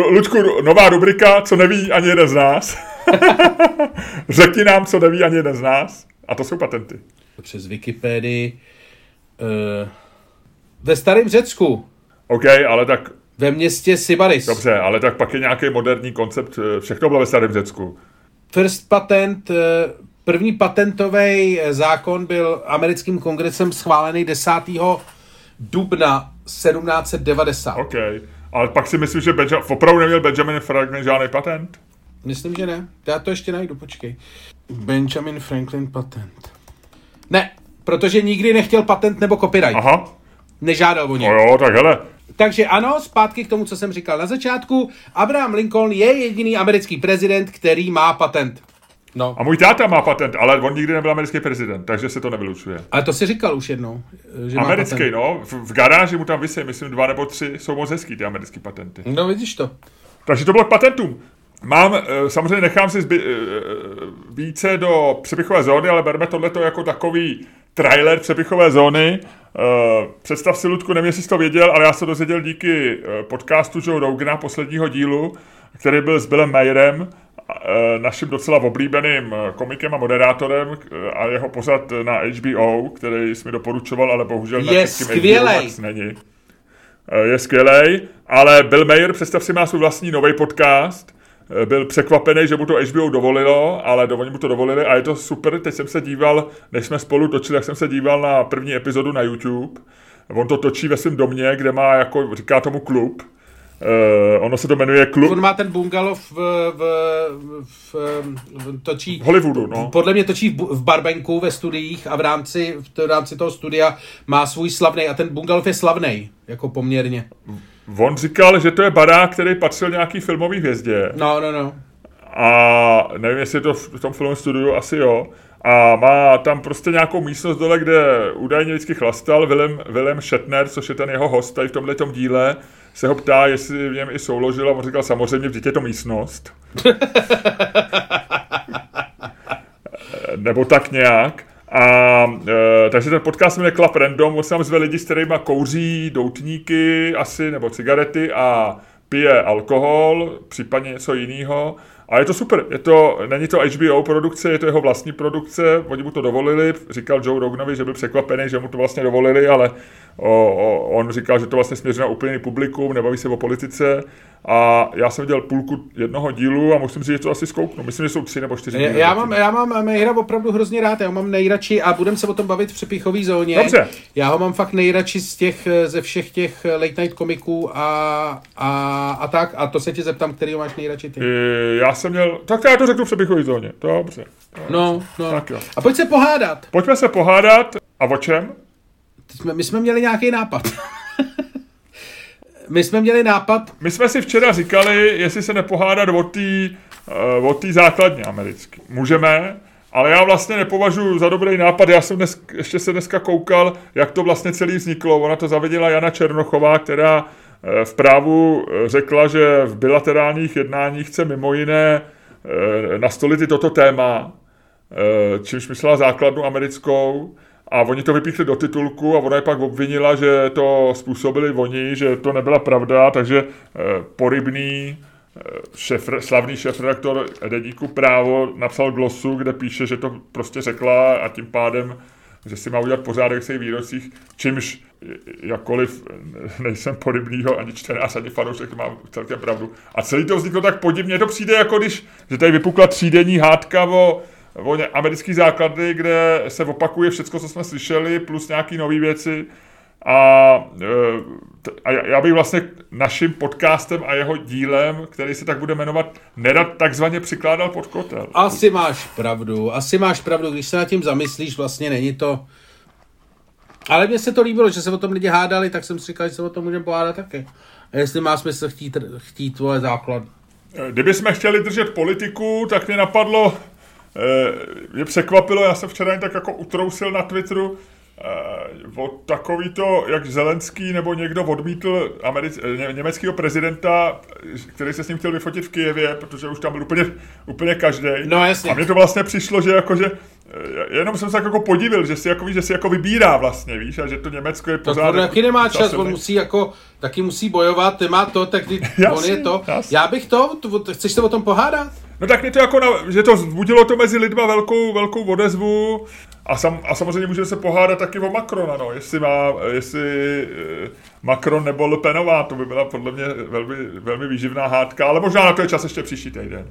[SPEAKER 1] Lučku, nová rubrika, co neví ani jeden z nás. Řekni nám, co neví ani jeden z nás. A to jsou patenty.
[SPEAKER 2] Přes Wikipedii. Uh, ve starém Řecku.
[SPEAKER 1] OK, ale tak...
[SPEAKER 2] Ve městě Sybaris.
[SPEAKER 1] Dobře, ale tak pak je nějaký moderní koncept. Eh, všechno bylo ve starém Řecku.
[SPEAKER 2] First patent, eh, první patentový zákon byl americkým kongresem schválený 10. dubna 1790.
[SPEAKER 1] OK, ale pak si myslím, že Benja- opravdu neměl Benjamin Franklin žádný patent?
[SPEAKER 2] Myslím, že ne. Já to ještě najdu, počkej. Benjamin Franklin patent. Ne, protože nikdy nechtěl patent nebo copyright.
[SPEAKER 1] Aha.
[SPEAKER 2] Nežádal o něj.
[SPEAKER 1] No jo, tak hele.
[SPEAKER 2] Takže ano, zpátky k tomu, co jsem říkal na začátku. Abraham Lincoln je jediný americký prezident, který má patent. No.
[SPEAKER 1] A můj táta má patent, ale on nikdy nebyl americký prezident, takže se to nevylučuje.
[SPEAKER 2] Ale to si říkal už jednou.
[SPEAKER 1] Že americký, no. V, v garáži mu tam vysí, myslím, dva nebo tři jsou moc hezký ty americké patenty.
[SPEAKER 2] No vidíš to.
[SPEAKER 1] Takže to bylo k patentům. Mám, eh, samozřejmě nechám si zby, eh, více do přepichové zóny, ale berme tohleto jako takový trailer přepichové zóny. Eh, představ si, Ludku, nevím, jestli jsi to věděl, ale já se dozvěděl díky podcastu Joe Rogana, posledního dílu, který byl s Billem Mayerem, naším docela oblíbeným komikem a moderátorem a jeho pořad na HBO, který jsi mi doporučoval, ale bohužel
[SPEAKER 2] je na skvělej.
[SPEAKER 1] není. Je skvělej, ale Bill Mayer, představ si, má svůj vlastní nový podcast, Eh, byl překvapený, že mu to HBO dovolilo, ale do, oni mu to dovolili a je to super. Teď jsem se díval, než jsme spolu točili, tak jsem se díval na první epizodu na YouTube. On to točí ve svém domě, kde má, jako říká tomu klub. Uh, ono se to jmenuje klub.
[SPEAKER 2] On má ten bungalow v, v, v, v točí...
[SPEAKER 1] V Hollywoodu, no.
[SPEAKER 2] Podle mě točí v, v Barbenku ve studiích a v rámci, v rámci toho studia má svůj slavný a ten bungalow je slavný, jako poměrně.
[SPEAKER 1] On říkal, že to je barák, který patřil nějaký filmový hvězdě.
[SPEAKER 2] No, no, no.
[SPEAKER 1] A nevím, jestli je to v tom filmovém studiu, asi jo. A má tam prostě nějakou místnost dole, kde údajně vždycky chlastal Willem, Willem Shatner, což je ten jeho host tady v tomhle díle, se ho ptá, jestli v něm i souložil a on říkal samozřejmě, vždyť je to místnost. Nebo tak nějak. A e, takže ten podcast jmenuje Club Random, on se tam zve lidi, s kterými kouří doutníky asi, nebo cigarety a pije alkohol, případně něco jiného. A je to super, je to, není to HBO produkce, je to jeho vlastní produkce, oni mu to dovolili, říkal Joe Roganovi, že byl překvapený, že mu to vlastně dovolili, ale o, o, on říkal, že to vlastně směřuje na úplný publikum, nebaví se o politice a já jsem viděl půlku jednoho dílu a musím říct, že to asi zkouknu. Myslím, že jsou tři nebo čtyři díly.
[SPEAKER 2] Já mám, já mám Mejra opravdu hrozně rád, já ho mám nejradši a budeme se o tom bavit v přepichové zóně.
[SPEAKER 1] Dobře.
[SPEAKER 2] Já ho mám fakt nejradši z těch, ze všech těch late night komiků a, a, a tak. A to se tě zeptám, který ho máš nejradši ty.
[SPEAKER 1] Já jsem měl, tak já to řeknu v přepichové zóně. Dobře.
[SPEAKER 2] No, no. Tak jo. A pojď se pohádat.
[SPEAKER 1] Pojďme se pohádat. A o čem?
[SPEAKER 2] My jsme měli nějaký nápad. my jsme měli nápad.
[SPEAKER 1] My jsme si včera říkali, jestli se nepohádat o té uh, o základně americky. Můžeme, ale já vlastně nepovažuji za dobrý nápad. Já jsem dnes, ještě se dneska koukal, jak to vlastně celý vzniklo. Ona to zavedila Jana Černochová, která eh, v právu eh, řekla, že v bilaterálních jednáních chce mimo jiné nastolit i toto téma, čímž myslela základnu americkou. A oni to vypíchli do titulku a ona je pak obvinila, že to způsobili oni, že to nebyla pravda, takže eh, porybný eh, šef, slavný šéf-redaktor Deníku Právo napsal glosu, kde píše, že to prostě řekla a tím pádem, že si má udělat pořádek v svých výrocích, čímž jakkoliv nejsem porybnýho ani čtenář, ani fanoušek, mám celkem pravdu. A celý to vzniklo tak podivně, to přijde jako když, že tady vypukla třídenní hádka o o americký základy, kde se opakuje všechno, co jsme slyšeli, plus nějaké nové věci. A, e, a já bych vlastně naším podcastem a jeho dílem, který se tak bude jmenovat, nerad takzvaně přikládal pod kotel.
[SPEAKER 2] Asi máš pravdu, asi máš pravdu, když se nad tím zamyslíš, vlastně není to... Ale mně se to líbilo, že se o tom lidi hádali, tak jsem si říkal, že se o tom můžeme pohádat taky. A jestli má smysl chtít, chtít tvoje základ.
[SPEAKER 1] Kdybychom chtěli držet politiku, tak mě napadlo, mě překvapilo, já jsem včera tak jako utrousil na Twitteru, uh, od takový to, jak Zelenský nebo někdo odmítl Americ, ně, německého prezidenta, který se s ním chtěl vyfotit v Kijevě, protože už tam byl úplně, úplně každý.
[SPEAKER 2] No jasně.
[SPEAKER 1] A mně to vlastně přišlo, že jakože jenom jsem se tak jako podivil, že si jako, víš, že si jako vybírá vlastně, víš, a že to Německo je pořád... Tak
[SPEAKER 2] on taky nemá čas, on musí jako, taky musí bojovat, nemá to, tak jasný, on je to. Jasný. Já bych to, to, chceš se o tom pohádat?
[SPEAKER 1] No tak mě to jako, na, že to vzbudilo to mezi lidma velkou, velkou odezvu a, sam, a samozřejmě můžeme se pohádat taky o Macrona, no, jestli má, jestli eh, Macron nebo Le Penová, to by byla podle mě velmi, velmi výživná hádka, ale možná na to je čas ještě příští týden.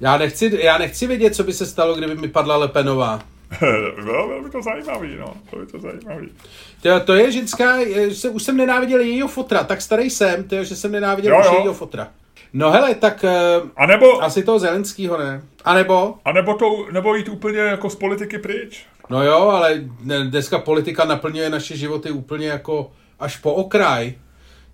[SPEAKER 2] Já nechci, já nechci vědět, co by se stalo, kdyby mi padla Le Penová.
[SPEAKER 1] Bylo, by to zajímavý, no. Bylo by to zajímavý.
[SPEAKER 2] To, to je ženská, se, už jsem nenáviděl jejího fotra, tak starý jsem, to je, že jsem nenáviděl jo, už jo. jejího fotra. No hele, tak eh, a nebo, asi toho Zelenskýho ne. A nebo?
[SPEAKER 1] A nebo, to, nebo jít úplně jako z politiky pryč.
[SPEAKER 2] No jo, ale dneska politika naplňuje naše životy úplně jako až po okraj.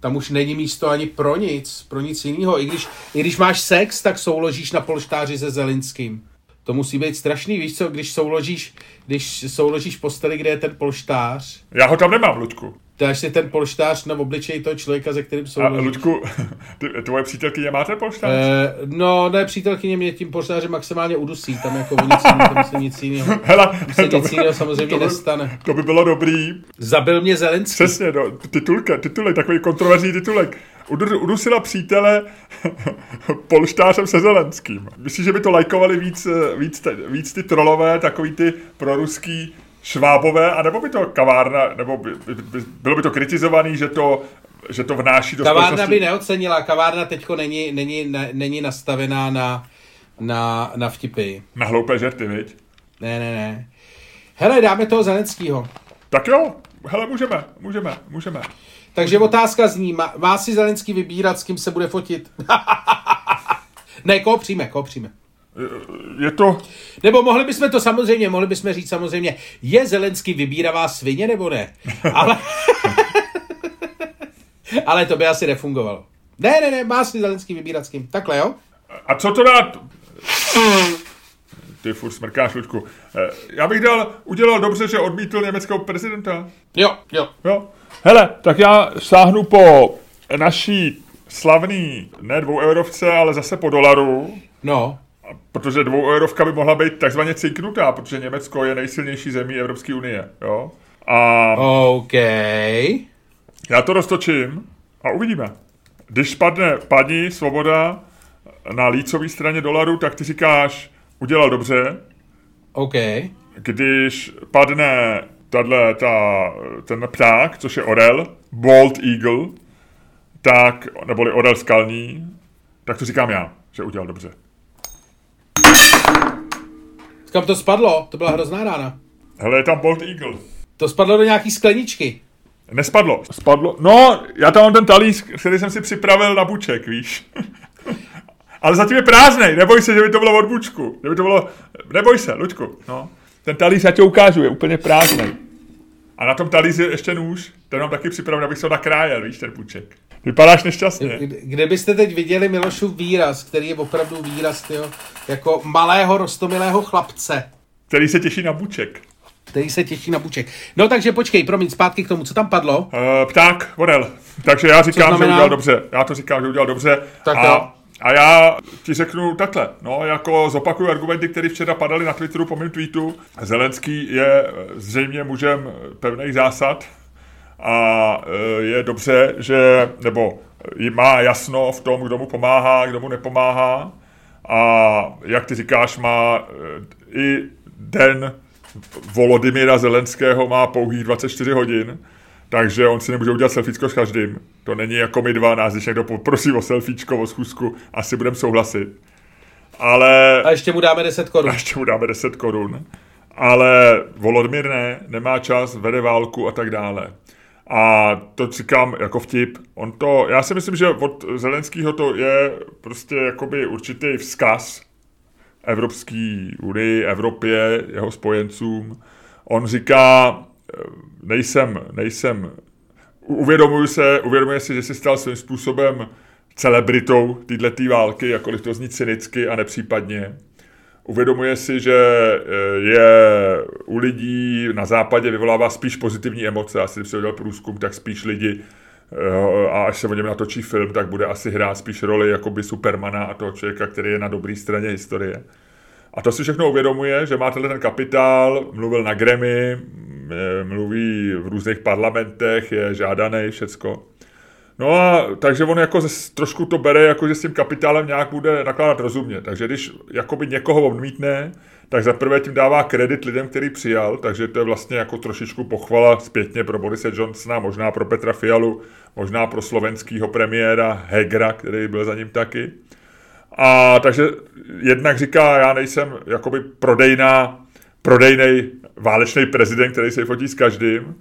[SPEAKER 2] Tam už není místo ani pro nic, pro nic jiného. I když, I když máš sex, tak souložíš na polštáři se Zelinským. To musí být strašný, víš co, když souložíš, když souložíš posteli, kde je ten polštář.
[SPEAKER 1] Já ho tam nemám, Luďku
[SPEAKER 2] dáš si ten polštář na obličej toho člověka, ze kterým jsou.
[SPEAKER 1] A Luďku, ty, tvoje přítelkyně máte polštář?
[SPEAKER 2] E, no, ne, přítelkyně mě tím polštářem maximálně udusí, tam jako nic, tam se nic jiného.
[SPEAKER 1] Hele,
[SPEAKER 2] se to nic jiného samozřejmě to by,
[SPEAKER 1] nestane. To by bylo dobrý.
[SPEAKER 2] Zabil mě Zelenský.
[SPEAKER 1] Přesně, no, titulka, titulek, takový kontroverzní titulek. Udusila přítele polštářem se Zelenským. Myslíš, že by to lajkovali víc, víc, víc ty trolové, takový ty proruský švábové, anebo by to kavárna, nebo by, by, by, bylo by to kritizovaný, že to že to vnáší do
[SPEAKER 2] Kavárna společnosti... by neocenila, kavárna teďko není, není, ne, není nastavená na, na, na vtipy.
[SPEAKER 1] Na hloupé žerty, viď?
[SPEAKER 2] Ne, ne, ne. Hele, dáme toho Zelenskýho.
[SPEAKER 1] Tak jo, hele, můžeme, můžeme, můžeme.
[SPEAKER 2] Takže otázka zní, má, má si Zelenský vybírat, s kým se bude fotit? ne, koho přijme, koho přijme
[SPEAKER 1] je to...
[SPEAKER 2] Nebo mohli bychom to samozřejmě, mohli bychom říct samozřejmě, je Zelenský vybíravá svině nebo ne? Ale, ale to by asi nefungovalo. Ne, ne, ne, má si Zelenský vybírat s kým. Takhle, jo?
[SPEAKER 1] A co to dá? Ty furt smrkáš, Luďku. Eh, já bych dal, udělal dobře, že odmítl německého prezidenta.
[SPEAKER 2] Jo, jo.
[SPEAKER 1] Jo. Hele, tak já sáhnu po naší slavný, ne dvou eurovce, ale zase po dolaru.
[SPEAKER 2] No
[SPEAKER 1] protože dvou eurovka by mohla být takzvaně cinknutá, protože Německo je nejsilnější zemí Evropské unie, jo.
[SPEAKER 2] A OK.
[SPEAKER 1] Já to roztočím a uvidíme. Když padne paní Svoboda na lícové straně dolaru, tak ty říkáš, udělal dobře.
[SPEAKER 2] OK.
[SPEAKER 1] Když padne tato, ta, ten pták, což je orel, Bald Eagle, tak, neboli Orel Skalní, tak to říkám já, že udělal dobře.
[SPEAKER 2] Kam to spadlo? To byla hrozná rána.
[SPEAKER 1] Hele, je tam Bolt Eagle.
[SPEAKER 2] To spadlo do nějaký skleničky.
[SPEAKER 1] Nespadlo. Spadlo. No, já tam mám ten talíř, který jsem si připravil na buček, víš. Ale zatím je prázdnej, neboj se, že by to bylo od bučku. Že by to bylo, neboj se, Luďku, no. Ten talíř, já ti ukážu, je úplně prázdnej. A na tom talíři je ještě nůž, ten mám taky připraven, abych se ho nakrájel, víš, ten buček. Vypadáš nešťastně.
[SPEAKER 2] Kde byste teď viděli Milošův výraz, který je opravdu výraz tyjo, jako malého rostomilého chlapce.
[SPEAKER 1] Který se těší na buček.
[SPEAKER 2] Který se těší na buček. No takže počkej, promiň, zpátky k tomu, co tam padlo. Uh,
[SPEAKER 1] pták, Vorel. Takže já říkám, že udělal dobře. Já to říkám, že udělal dobře.
[SPEAKER 2] Tak a, jo.
[SPEAKER 1] a já ti řeknu takhle, no, jako zopakuju argumenty, které včera padaly na Twitteru po mém tweetu. Zelenský je zřejmě mužem pevných zásad, a e, je dobře, že, nebo má jasno v tom, kdo mu pomáhá, kdo mu nepomáhá a jak ty říkáš, má e, i den Volodymyra Zelenského má pouhých 24 hodin, takže on si nemůže udělat selfiečko s každým. To není jako my dva, nás když někdo poprosí o selfiečko, o schůzku, asi budeme souhlasit. Ale...
[SPEAKER 2] A ještě mu dáme 10 korun.
[SPEAKER 1] A ještě mu dáme 10 korun. Ale Volodymyr ne, nemá čas, vede válku a tak dále. A to říkám jako vtip. On to, já si myslím, že od Zelenského to je prostě jakoby určitý vzkaz Evropské unii, Evropě, jeho spojencům. On říká, nejsem, nejsem, uvědomuji se, uvědomuji si, že si stal svým způsobem celebritou této války, jakkoliv to zní cynicky a nepřípadně. Uvědomuje si, že eh, je u lidí na západě vyvolává spíš pozitivní emoce. Asi když se udělal průzkum, tak spíš lidi eh, a až se o něm natočí film, tak bude asi hrát spíš roli jakoby Supermana a toho člověka, který je na dobré straně historie. A to si všechno uvědomuje, že má tenhle ten kapitál, mluvil na Grammy, eh, mluví v různých parlamentech, je žádaný, všecko. No a takže on jako ze, trošku to bere, jako že s tím kapitálem nějak bude nakládat rozumně. Takže když jakoby někoho odmítne, tak zaprvé tím dává kredit lidem, který přijal, takže to je vlastně jako trošičku pochvala zpětně pro Borise Johnsona, možná pro Petra Fialu, možná pro slovenského premiéra Hegra, který byl za ním taky. A takže jednak říká, já nejsem jakoby prodejná, prodejný válečný prezident, který se fotí s každým,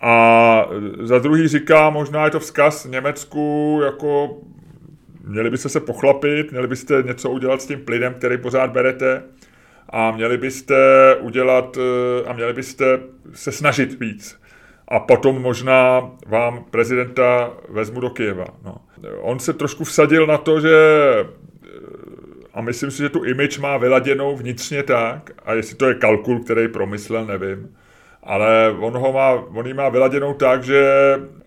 [SPEAKER 1] a za druhý říká, možná je to vzkaz Německu, jako měli byste se pochlapit, měli byste něco udělat s tím plynem, který pořád berete a měli byste udělat a měli byste se snažit víc. A potom možná vám prezidenta vezmu do Kyjeva. No. On se trošku vsadil na to, že a myslím si, že tu image má vyladěnou vnitřně tak, a jestli to je kalkul, který promyslel, nevím, ale on, ho má, on ji má vyladěnou tak, že,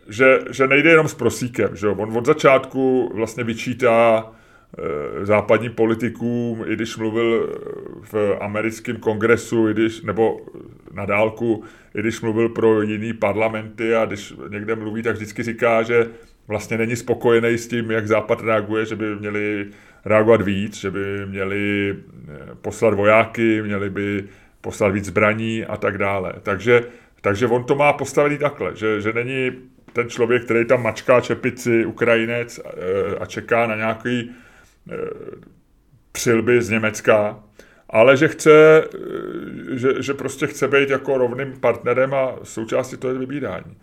[SPEAKER 1] že, že nejde jenom s prosíkem. Že On od začátku vlastně vyčítá e, západním politikům, i když mluvil v americkém kongresu, i když, nebo na dálku, i když mluvil pro jiný parlamenty a když někde mluví, tak vždycky říká, že vlastně není spokojený s tím, jak Západ reaguje, že by měli reagovat víc, že by měli eh, poslat vojáky, měli by poslat víc zbraní a tak dále. Takže, takže on to má postavený takhle, že, že není ten člověk, který tam mačká čepici, Ukrajinec eh, a čeká na nějaký eh, přilby z Německa, ale že chce, eh, že, že prostě chce být jako rovným partnerem a součástí toho je vybírání.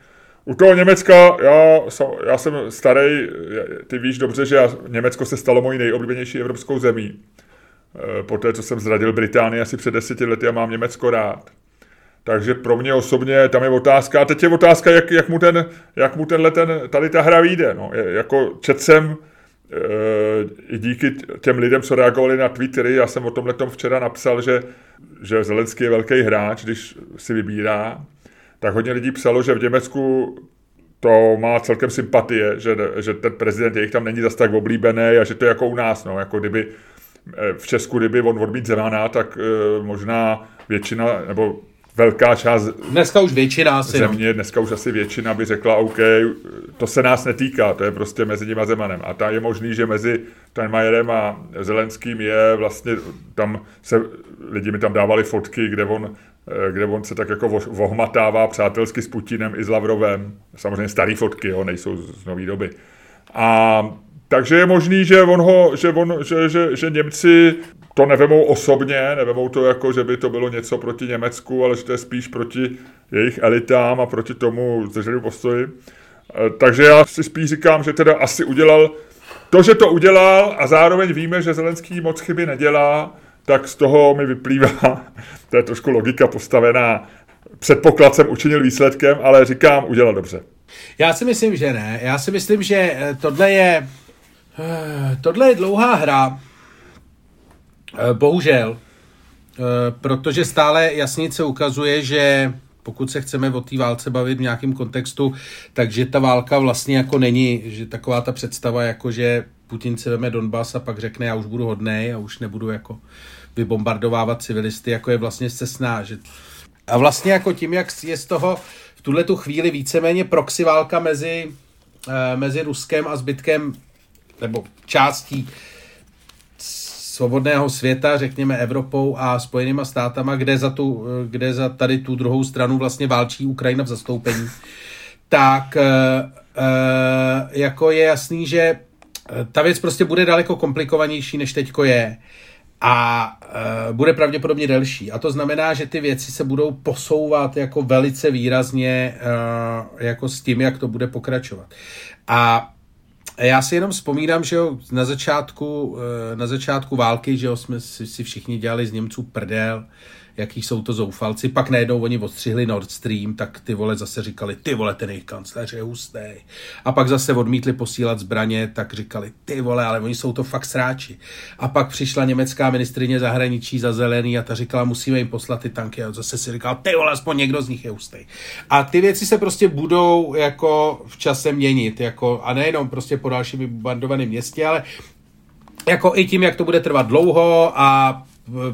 [SPEAKER 1] U toho Německa, já, já jsem starý, ty víš dobře, že já, Německo se stalo mojí nejoblíbenější evropskou zemí. Eh, po té, co jsem zradil Británii asi před deseti lety a mám Německo rád. Takže pro mě osobně tam je otázka, a teď je otázka, jak, jak, mu, ten, jak mu tenhle ten, tady ta hra vyjde. No. Jako čet jsem e, díky těm lidem, co reagovali na Twittery, já jsem o tomhle včera napsal, že, že Zelenský je velký hráč, když si vybírá, tak hodně lidí psalo, že v Německu to má celkem sympatie, že, že ten prezident jejich tam není zas tak oblíbený a že to je jako u nás, no, jako kdyby v Česku, kdyby on odmít Zemana, tak eh, možná většina, nebo velká část
[SPEAKER 2] dneska už většina asi,
[SPEAKER 1] no. země, no. dneska už asi většina by řekla, OK, to se nás netýká, to je prostě mezi ním a Zemanem. A tam je možný, že mezi Steinmeierem a Zelenským je vlastně, tam se, lidi mi tam dávali fotky, kde on, eh, kde on se tak jako vohmatává přátelsky s Putinem i s Lavrovem. Samozřejmě staré fotky, jo, nejsou z nové doby A takže je možný, že, on ho, že, on, že, že, že Němci to nevemou osobně, nevemou to jako, že by to bylo něco proti Německu, ale že to je spíš proti jejich elitám a proti tomu zdrženému postoji. E, takže já si spíš říkám, že teda asi udělal to, že to udělal a zároveň víme, že Zelenský moc chyby nedělá, tak z toho mi vyplývá, to je trošku logika postavená, předpoklad jsem učinil výsledkem, ale říkám, udělal dobře.
[SPEAKER 2] Já si myslím, že ne. Já si myslím, že eh, tohle je tohle je dlouhá hra, eh, bohužel, protože stále jasně se ukazuje, že pokud se chceme o té válce bavit v nějakém kontextu, takže ta válka vlastně jako není, že taková ta představa, jako že Putin si veme Donbass a pak řekne, já už budu hodnej a už nebudu jako vybombardovávat civilisty, jako je vlastně cestná. Že... A vlastně jako tím, jak je z toho v tuhle tu chvíli víceméně proxy válka mezi, eh, mezi Ruskem a zbytkem, nebo částí svobodného světa, řekněme Evropou a Spojenýma státama, kde za, tu, eh, kde za tady tu druhou stranu vlastně válčí Ukrajina v zastoupení, tak eh, jako je jasný, že ta věc prostě bude daleko komplikovanější, než teďko je a uh, bude pravděpodobně delší. A to znamená, že ty věci se budou posouvat jako velice výrazně uh, jako s tím, jak to bude pokračovat. A já si jenom vzpomínám, že jo, na začátku, uh, na začátku války, že jo, jsme si, si všichni dělali z Němců prdel, jaký jsou to zoufalci. Pak najednou oni odstřihli Nord Stream, tak ty vole zase říkali, ty vole, ten jejich kancléř je hustý. A pak zase odmítli posílat zbraně, tak říkali, ty vole, ale oni jsou to fakt sráči. A pak přišla německá ministrině zahraničí za zelený a ta říkala, musíme jim poslat ty tanky. A zase si říkal, ty vole, aspoň někdo z nich je hustý. A ty věci se prostě budou jako v čase měnit, jako, a nejenom prostě po dalším bombardovaném městě, ale jako i tím, jak to bude trvat dlouho a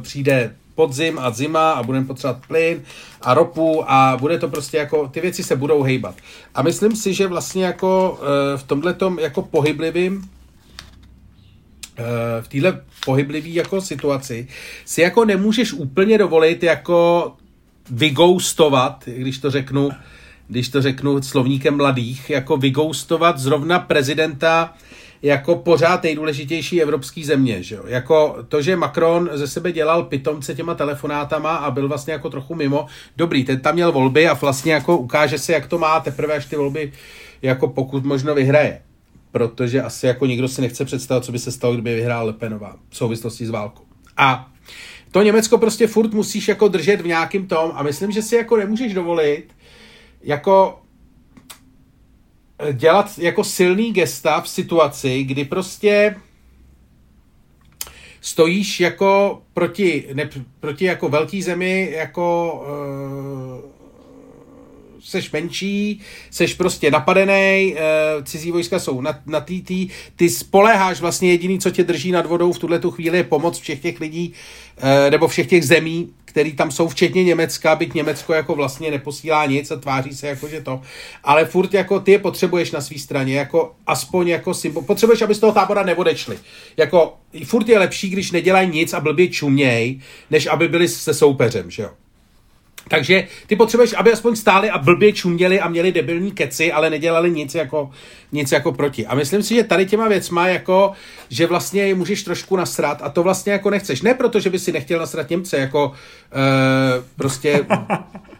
[SPEAKER 2] přijde podzim a zima a budeme potřebovat plyn a ropu a bude to prostě jako, ty věci se budou hejbat. A myslím si, že vlastně jako eh, v tomhle jako pohyblivým eh, v téhle pohyblivý jako situaci si jako nemůžeš úplně dovolit jako vygoustovat, když to řeknu, když to řeknu slovníkem mladých, jako vygoustovat zrovna prezidenta jako pořád nejdůležitější evropský země. Že jo? Jako to, že Macron ze sebe dělal pitomce těma telefonátama a byl vlastně jako trochu mimo. Dobrý, ten tam měl volby a vlastně jako ukáže se, jak to má teprve, až ty volby jako pokud možno vyhraje. Protože asi jako nikdo si nechce představit, co by se stalo, kdyby vyhrál Lepenová v souvislosti s válkou. A to Německo prostě furt musíš jako držet v nějakým tom a myslím, že si jako nemůžeš dovolit jako dělat jako silný gesta v situaci, kdy prostě stojíš jako proti, ne, proti jako velký zemi, jako uh, seš menší, seš prostě napadený, uh, cizí vojska jsou na, na TT, ty spoléháš vlastně jediný, co tě drží nad vodou v tuhle tu chvíli je pomoc všech těch lidí, uh, nebo všech těch zemí, který tam jsou, včetně Německa, byť Německo jako vlastně neposílá nic a tváří se jako, že to. Ale furt jako ty je potřebuješ na své straně, jako aspoň jako symbol. Potřebuješ, aby z toho tábora neodešli. Jako furt je lepší, když nedělají nic a blbě čuměj, než aby byli se soupeřem, že jo. Takže ty potřebuješ, aby aspoň stáli a blbě čuměli a měli debilní keci, ale nedělali nic jako, nic jako proti. A myslím si, že tady těma věcma jako, že vlastně je můžeš trošku nasrat a to vlastně jako nechceš. Ne proto, že by si nechtěl nasrat Němce, jako uh, prostě...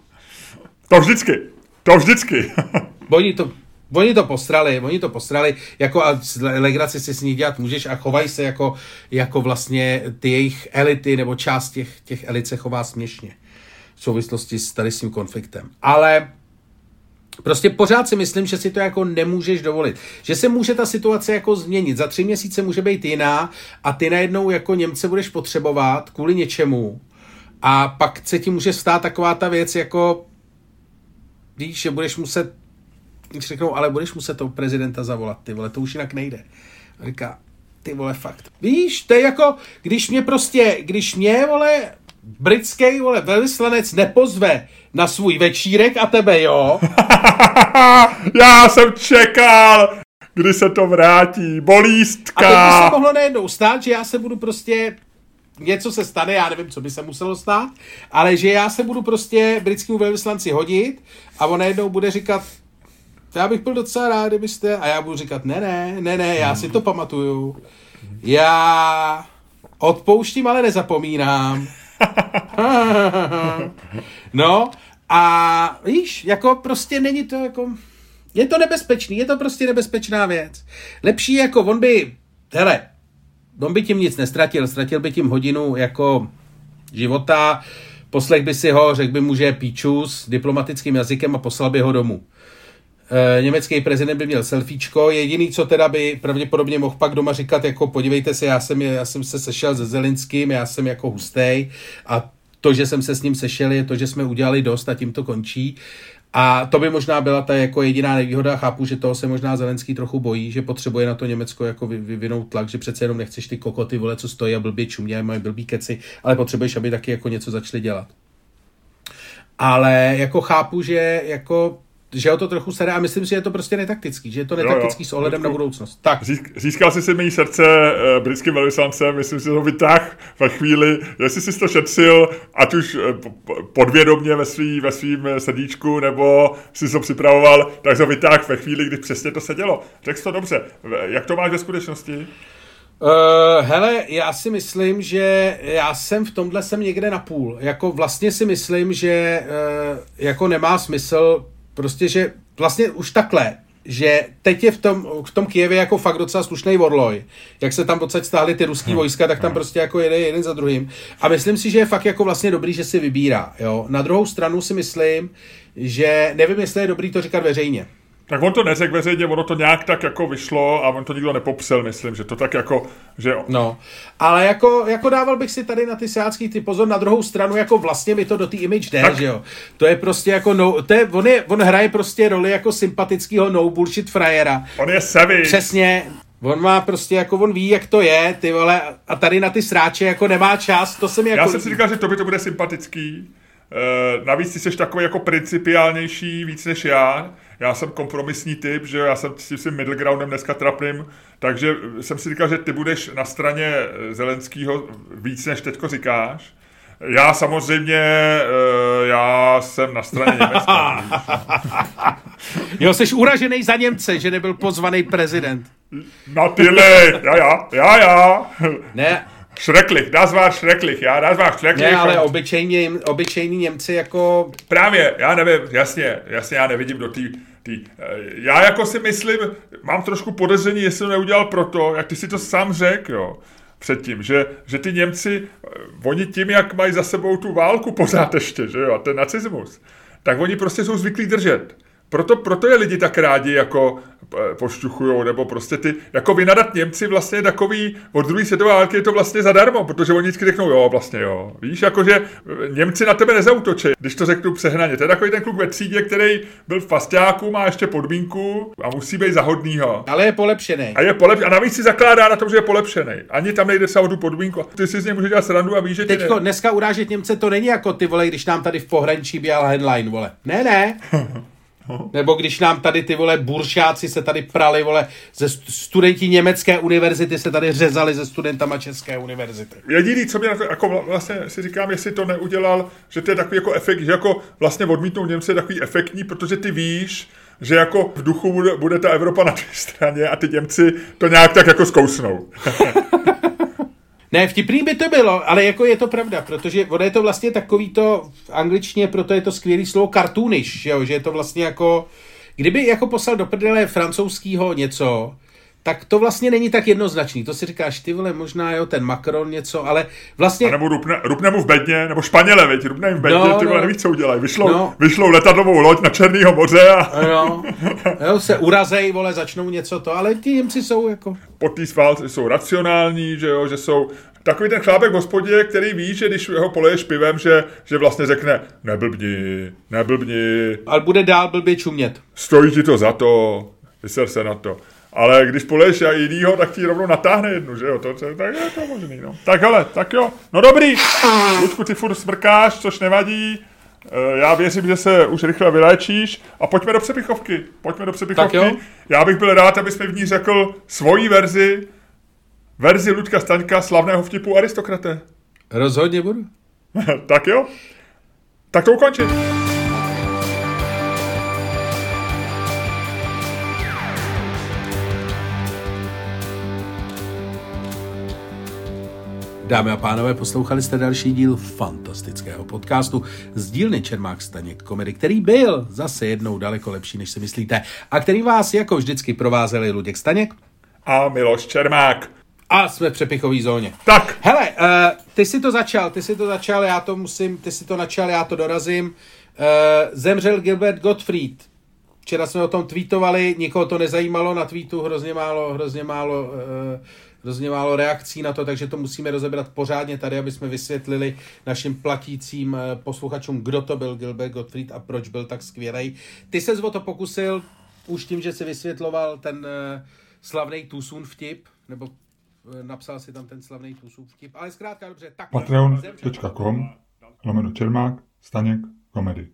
[SPEAKER 1] to vždycky, to vždycky.
[SPEAKER 2] oni to, Oni to postrali, oni to postrali, jako a legraci si s ní dělat můžeš a chovají se jako, jako vlastně ty jejich elity nebo část těch, těch elit se chová směšně souvislosti s tady s tím konfliktem. Ale Prostě pořád si myslím, že si to jako nemůžeš dovolit. Že se může ta situace jako změnit. Za tři měsíce může být jiná a ty najednou jako Němce budeš potřebovat kvůli něčemu a pak se ti může stát taková ta věc jako víš, že budeš muset když řeknou, ale budeš muset toho prezidenta zavolat, ty vole, to už jinak nejde. A říká, ty vole, fakt. Víš, to je jako, když mě prostě, když mě, vole, britský vole, velvyslanec nepozve na svůj večírek a tebe jo.
[SPEAKER 1] Já jsem čekal, kdy se to vrátí. Bolístka.
[SPEAKER 2] A to by se mohlo najednou stát, že já se budu prostě něco se stane, já nevím, co by se muselo stát, ale že já se budu prostě britskému velvyslanci hodit a on najednou bude říkat, já bych byl docela rád, kdybyste, a já budu říkat, ne, ne, ne, ne, já si to pamatuju. Já odpouštím, ale nezapomínám. no, a víš, jako prostě není to jako, je to nebezpečný, je to prostě nebezpečná věc. Lepší jako on by, hele, on by tím nic nestratil, ztratil by tím hodinu jako života, poslech by si ho, řekl by mu, že je píčus diplomatickým jazykem a poslal by ho domů. E, německý prezident by měl selfiečko, jediný, co teda by pravděpodobně mohl pak doma říkat, jako podívejte se, já jsem, já jsem se sešel se Zelinským, já jsem jako hustej a to, že jsem se s ním sešel, je to, že jsme udělali dost a tím to končí. A to by možná byla ta jako jediná nevýhoda. Chápu, že toho se možná Zelenský trochu bojí, že potřebuje na to Německo jako vyvinout tlak, že přece jenom nechceš ty kokoty, vole, co stojí a blbě čumě, mají blbý keci, ale potřebuješ, aby taky jako něco začali dělat. Ale jako chápu, že jako že o to trochu staré a myslím si, že je to prostě netaktický, že je to netaktický jo, jo. s ohledem Ludku, na budoucnost. Tak.
[SPEAKER 1] Získal jsi si mý srdce uh, britským velvyslancem, myslím si, že to vytáh ve chvíli, jestli jsi to šetřil, ať už uh, podvědomně ve, svý, ve svým eh, srdíčku, nebo si to připravoval, tak to vytáh ve chvíli, kdy přesně to sedělo. Řekl to dobře. Jak to máš ve skutečnosti?
[SPEAKER 2] Uh, hele, já si myslím, že já jsem v tomhle jsem někde na půl. Jako vlastně si myslím, že uh, jako nemá smysl prostě, že vlastně už takhle, že teď je v tom, v tom Kijevě jako fakt docela slušný vorloj. Jak se tam odsaď stáhly ty ruský hmm. vojska, tak tam hmm. prostě jako jede jeden za druhým. A myslím si, že je fakt jako vlastně dobrý, že si vybírá. Jo? Na druhou stranu si myslím, že nevím, jestli je dobrý to říkat veřejně.
[SPEAKER 1] Tak on to neřekl veřejně, ono to nějak tak jako vyšlo a on to nikdo nepopsal, myslím, že to tak jako, že jo.
[SPEAKER 2] No, ale jako, jako dával bych si tady na ty sácký ty pozor, na druhou stranu, jako vlastně mi to do té image jde, tak. že jo. To je prostě jako, no, to je, on, je, on hraje prostě roli jako sympatického no bullshit frajera.
[SPEAKER 1] On je savage.
[SPEAKER 2] Přesně, On má prostě, jako on ví, jak to je, ty vole, a tady na ty sráče jako nemá čas, to jsem jako...
[SPEAKER 1] Já jsem si říkal, že to by to bude sympatický, Uh, navíc ty jsi takový jako principiálnější víc než já. Já jsem kompromisní typ, že já jsem s tím middle groundem dneska trapným, takže jsem si říkal, že ty budeš na straně Zelenského víc než teďko říkáš. Já samozřejmě, uh, já jsem na straně Německa.
[SPEAKER 2] jo, jsi uražený za Němce, že nebyl pozvaný prezident.
[SPEAKER 1] Na tyhle, já, já, já, já.
[SPEAKER 2] Ne,
[SPEAKER 1] Šreklich, das war schrecklich, já, das war schrecklich.
[SPEAKER 2] Ne, ale obyčejní, obyčejní Němci jako...
[SPEAKER 1] Právě, já nevím, jasně, jasně, já nevidím do té Tý, eh, já jako si myslím, mám trošku podezření, jestli to neudělal proto, jak ty si to sám řekl, jo, předtím, že, že ty Němci, eh, oni tím, jak mají za sebou tu válku pořád ještě, že jo, a ten nacismus, tak oni prostě jsou zvyklí držet. Proto, proto je lidi tak rádi jako eh, pošťuchujou, nebo prostě ty, jako vynadat Němci vlastně takový, od druhé světové války je to vlastně zadarmo, protože oni vždycky řeknou, jo, vlastně jo. Víš, jakože eh, Němci na tebe nezautočí, když to řeknu přehnaně. To je takový ten kluk ve třídě, který byl v pastáku, má ještě podmínku a musí být zahodnýho.
[SPEAKER 2] Ale je polepšený.
[SPEAKER 1] A je polepšený. A navíc si zakládá na tom, že je polepšený. Ani tam nejde se o tu podmínku. Ty si z něj může dělat srandu a víš, že
[SPEAKER 2] Teďko, ne... dneska urážet Němce to není jako ty vole, když nám tady v pohraničí běhal headline, vole. Ne, ne. Nebo když nám tady ty vole buršáci se tady prali, vole, ze studenti německé univerzity se tady řezali ze studentama české univerzity.
[SPEAKER 1] Jediný, co mě na to, jako vlastně si říkám, jestli to neudělal, že to je takový jako efekt, že jako vlastně odmítnou Němce je takový efektní, protože ty víš, že jako v duchu bude, bude ta Evropa na té straně a ty Němci to nějak tak jako zkousnou.
[SPEAKER 2] Ne, vtipný by to bylo, ale jako je to pravda, protože ono je to vlastně takový to v angličtině, proto je to skvělý slovo cartoonish, že, jo? že je to vlastně jako, kdyby jako poslal do prdele francouzského něco, tak to vlastně není tak jednoznačný. To si říkáš, ty vole, možná jo, ten Macron něco, ale vlastně... A
[SPEAKER 1] nebo rupne, rupne mu v bedně, nebo Španěle, veď, rupne jim v bedně, no, ty vole, no. nevíš, co udělají. Vyšlou, no. vyšlou letadlovou loď na Černýho moře a...
[SPEAKER 2] Jo, jo, se urazej, vole, začnou něco to, ale ti Němci jsou jako...
[SPEAKER 1] Po té sválce jsou racionální, že jo, že jsou takový ten chlápek v hospodě, který ví, že když ho poleješ pivem, že, že vlastně řekne neblbni, neblbni.
[SPEAKER 2] Ale bude dál blbě čumět.
[SPEAKER 1] Stojí ti to za to, vyser se na to. Ale když poleješ a jinýho, tak ti rovnou natáhne jednu, že jo? To, to, tak je to možný, no. Tak hele, tak jo. No dobrý. Luďku, ty furt smrkáš, což nevadí. Eh, já věřím, že se už rychle vyléčíš a pojďme do přepichovky. Pojďme do přepichovky. Já bych byl rád, abys mi v ní řekl svoji verzi, verzi Luďka Staňka slavného vtipu aristokraté.
[SPEAKER 2] Rozhodně budu.
[SPEAKER 1] tak jo. Tak to ukončím.
[SPEAKER 2] Dámy a pánové, poslouchali jste další díl fantastického podcastu z dílny Čermák Staněk komedy, který byl zase jednou daleko lepší, než si myslíte, a který vás jako vždycky provázeli Luděk Staněk
[SPEAKER 1] a Miloš Čermák.
[SPEAKER 2] A jsme v přepichový zóně.
[SPEAKER 1] Tak.
[SPEAKER 2] Hele, uh, ty si to začal, ty si to začal, já to musím, ty si to načal, já to dorazím. Uh, zemřel Gilbert Gottfried. Včera jsme o tom tweetovali, nikoho to nezajímalo na tweetu, hrozně málo, hrozně málo, uh, hrozně málo reakcí na to, takže to musíme rozebrat pořádně tady, aby jsme vysvětlili našim platícím posluchačům, kdo to byl Gilbert Gottfried a proč byl tak skvělý. Ty se o to pokusil už tím, že si vysvětloval ten uh, slavný Tusun vtip, nebo eh, napsal si tam ten slavný Tusun vtip, ale zkrátka dobře. Tak
[SPEAKER 1] Patreon.com lomeno Čermák, Staněk, komedy.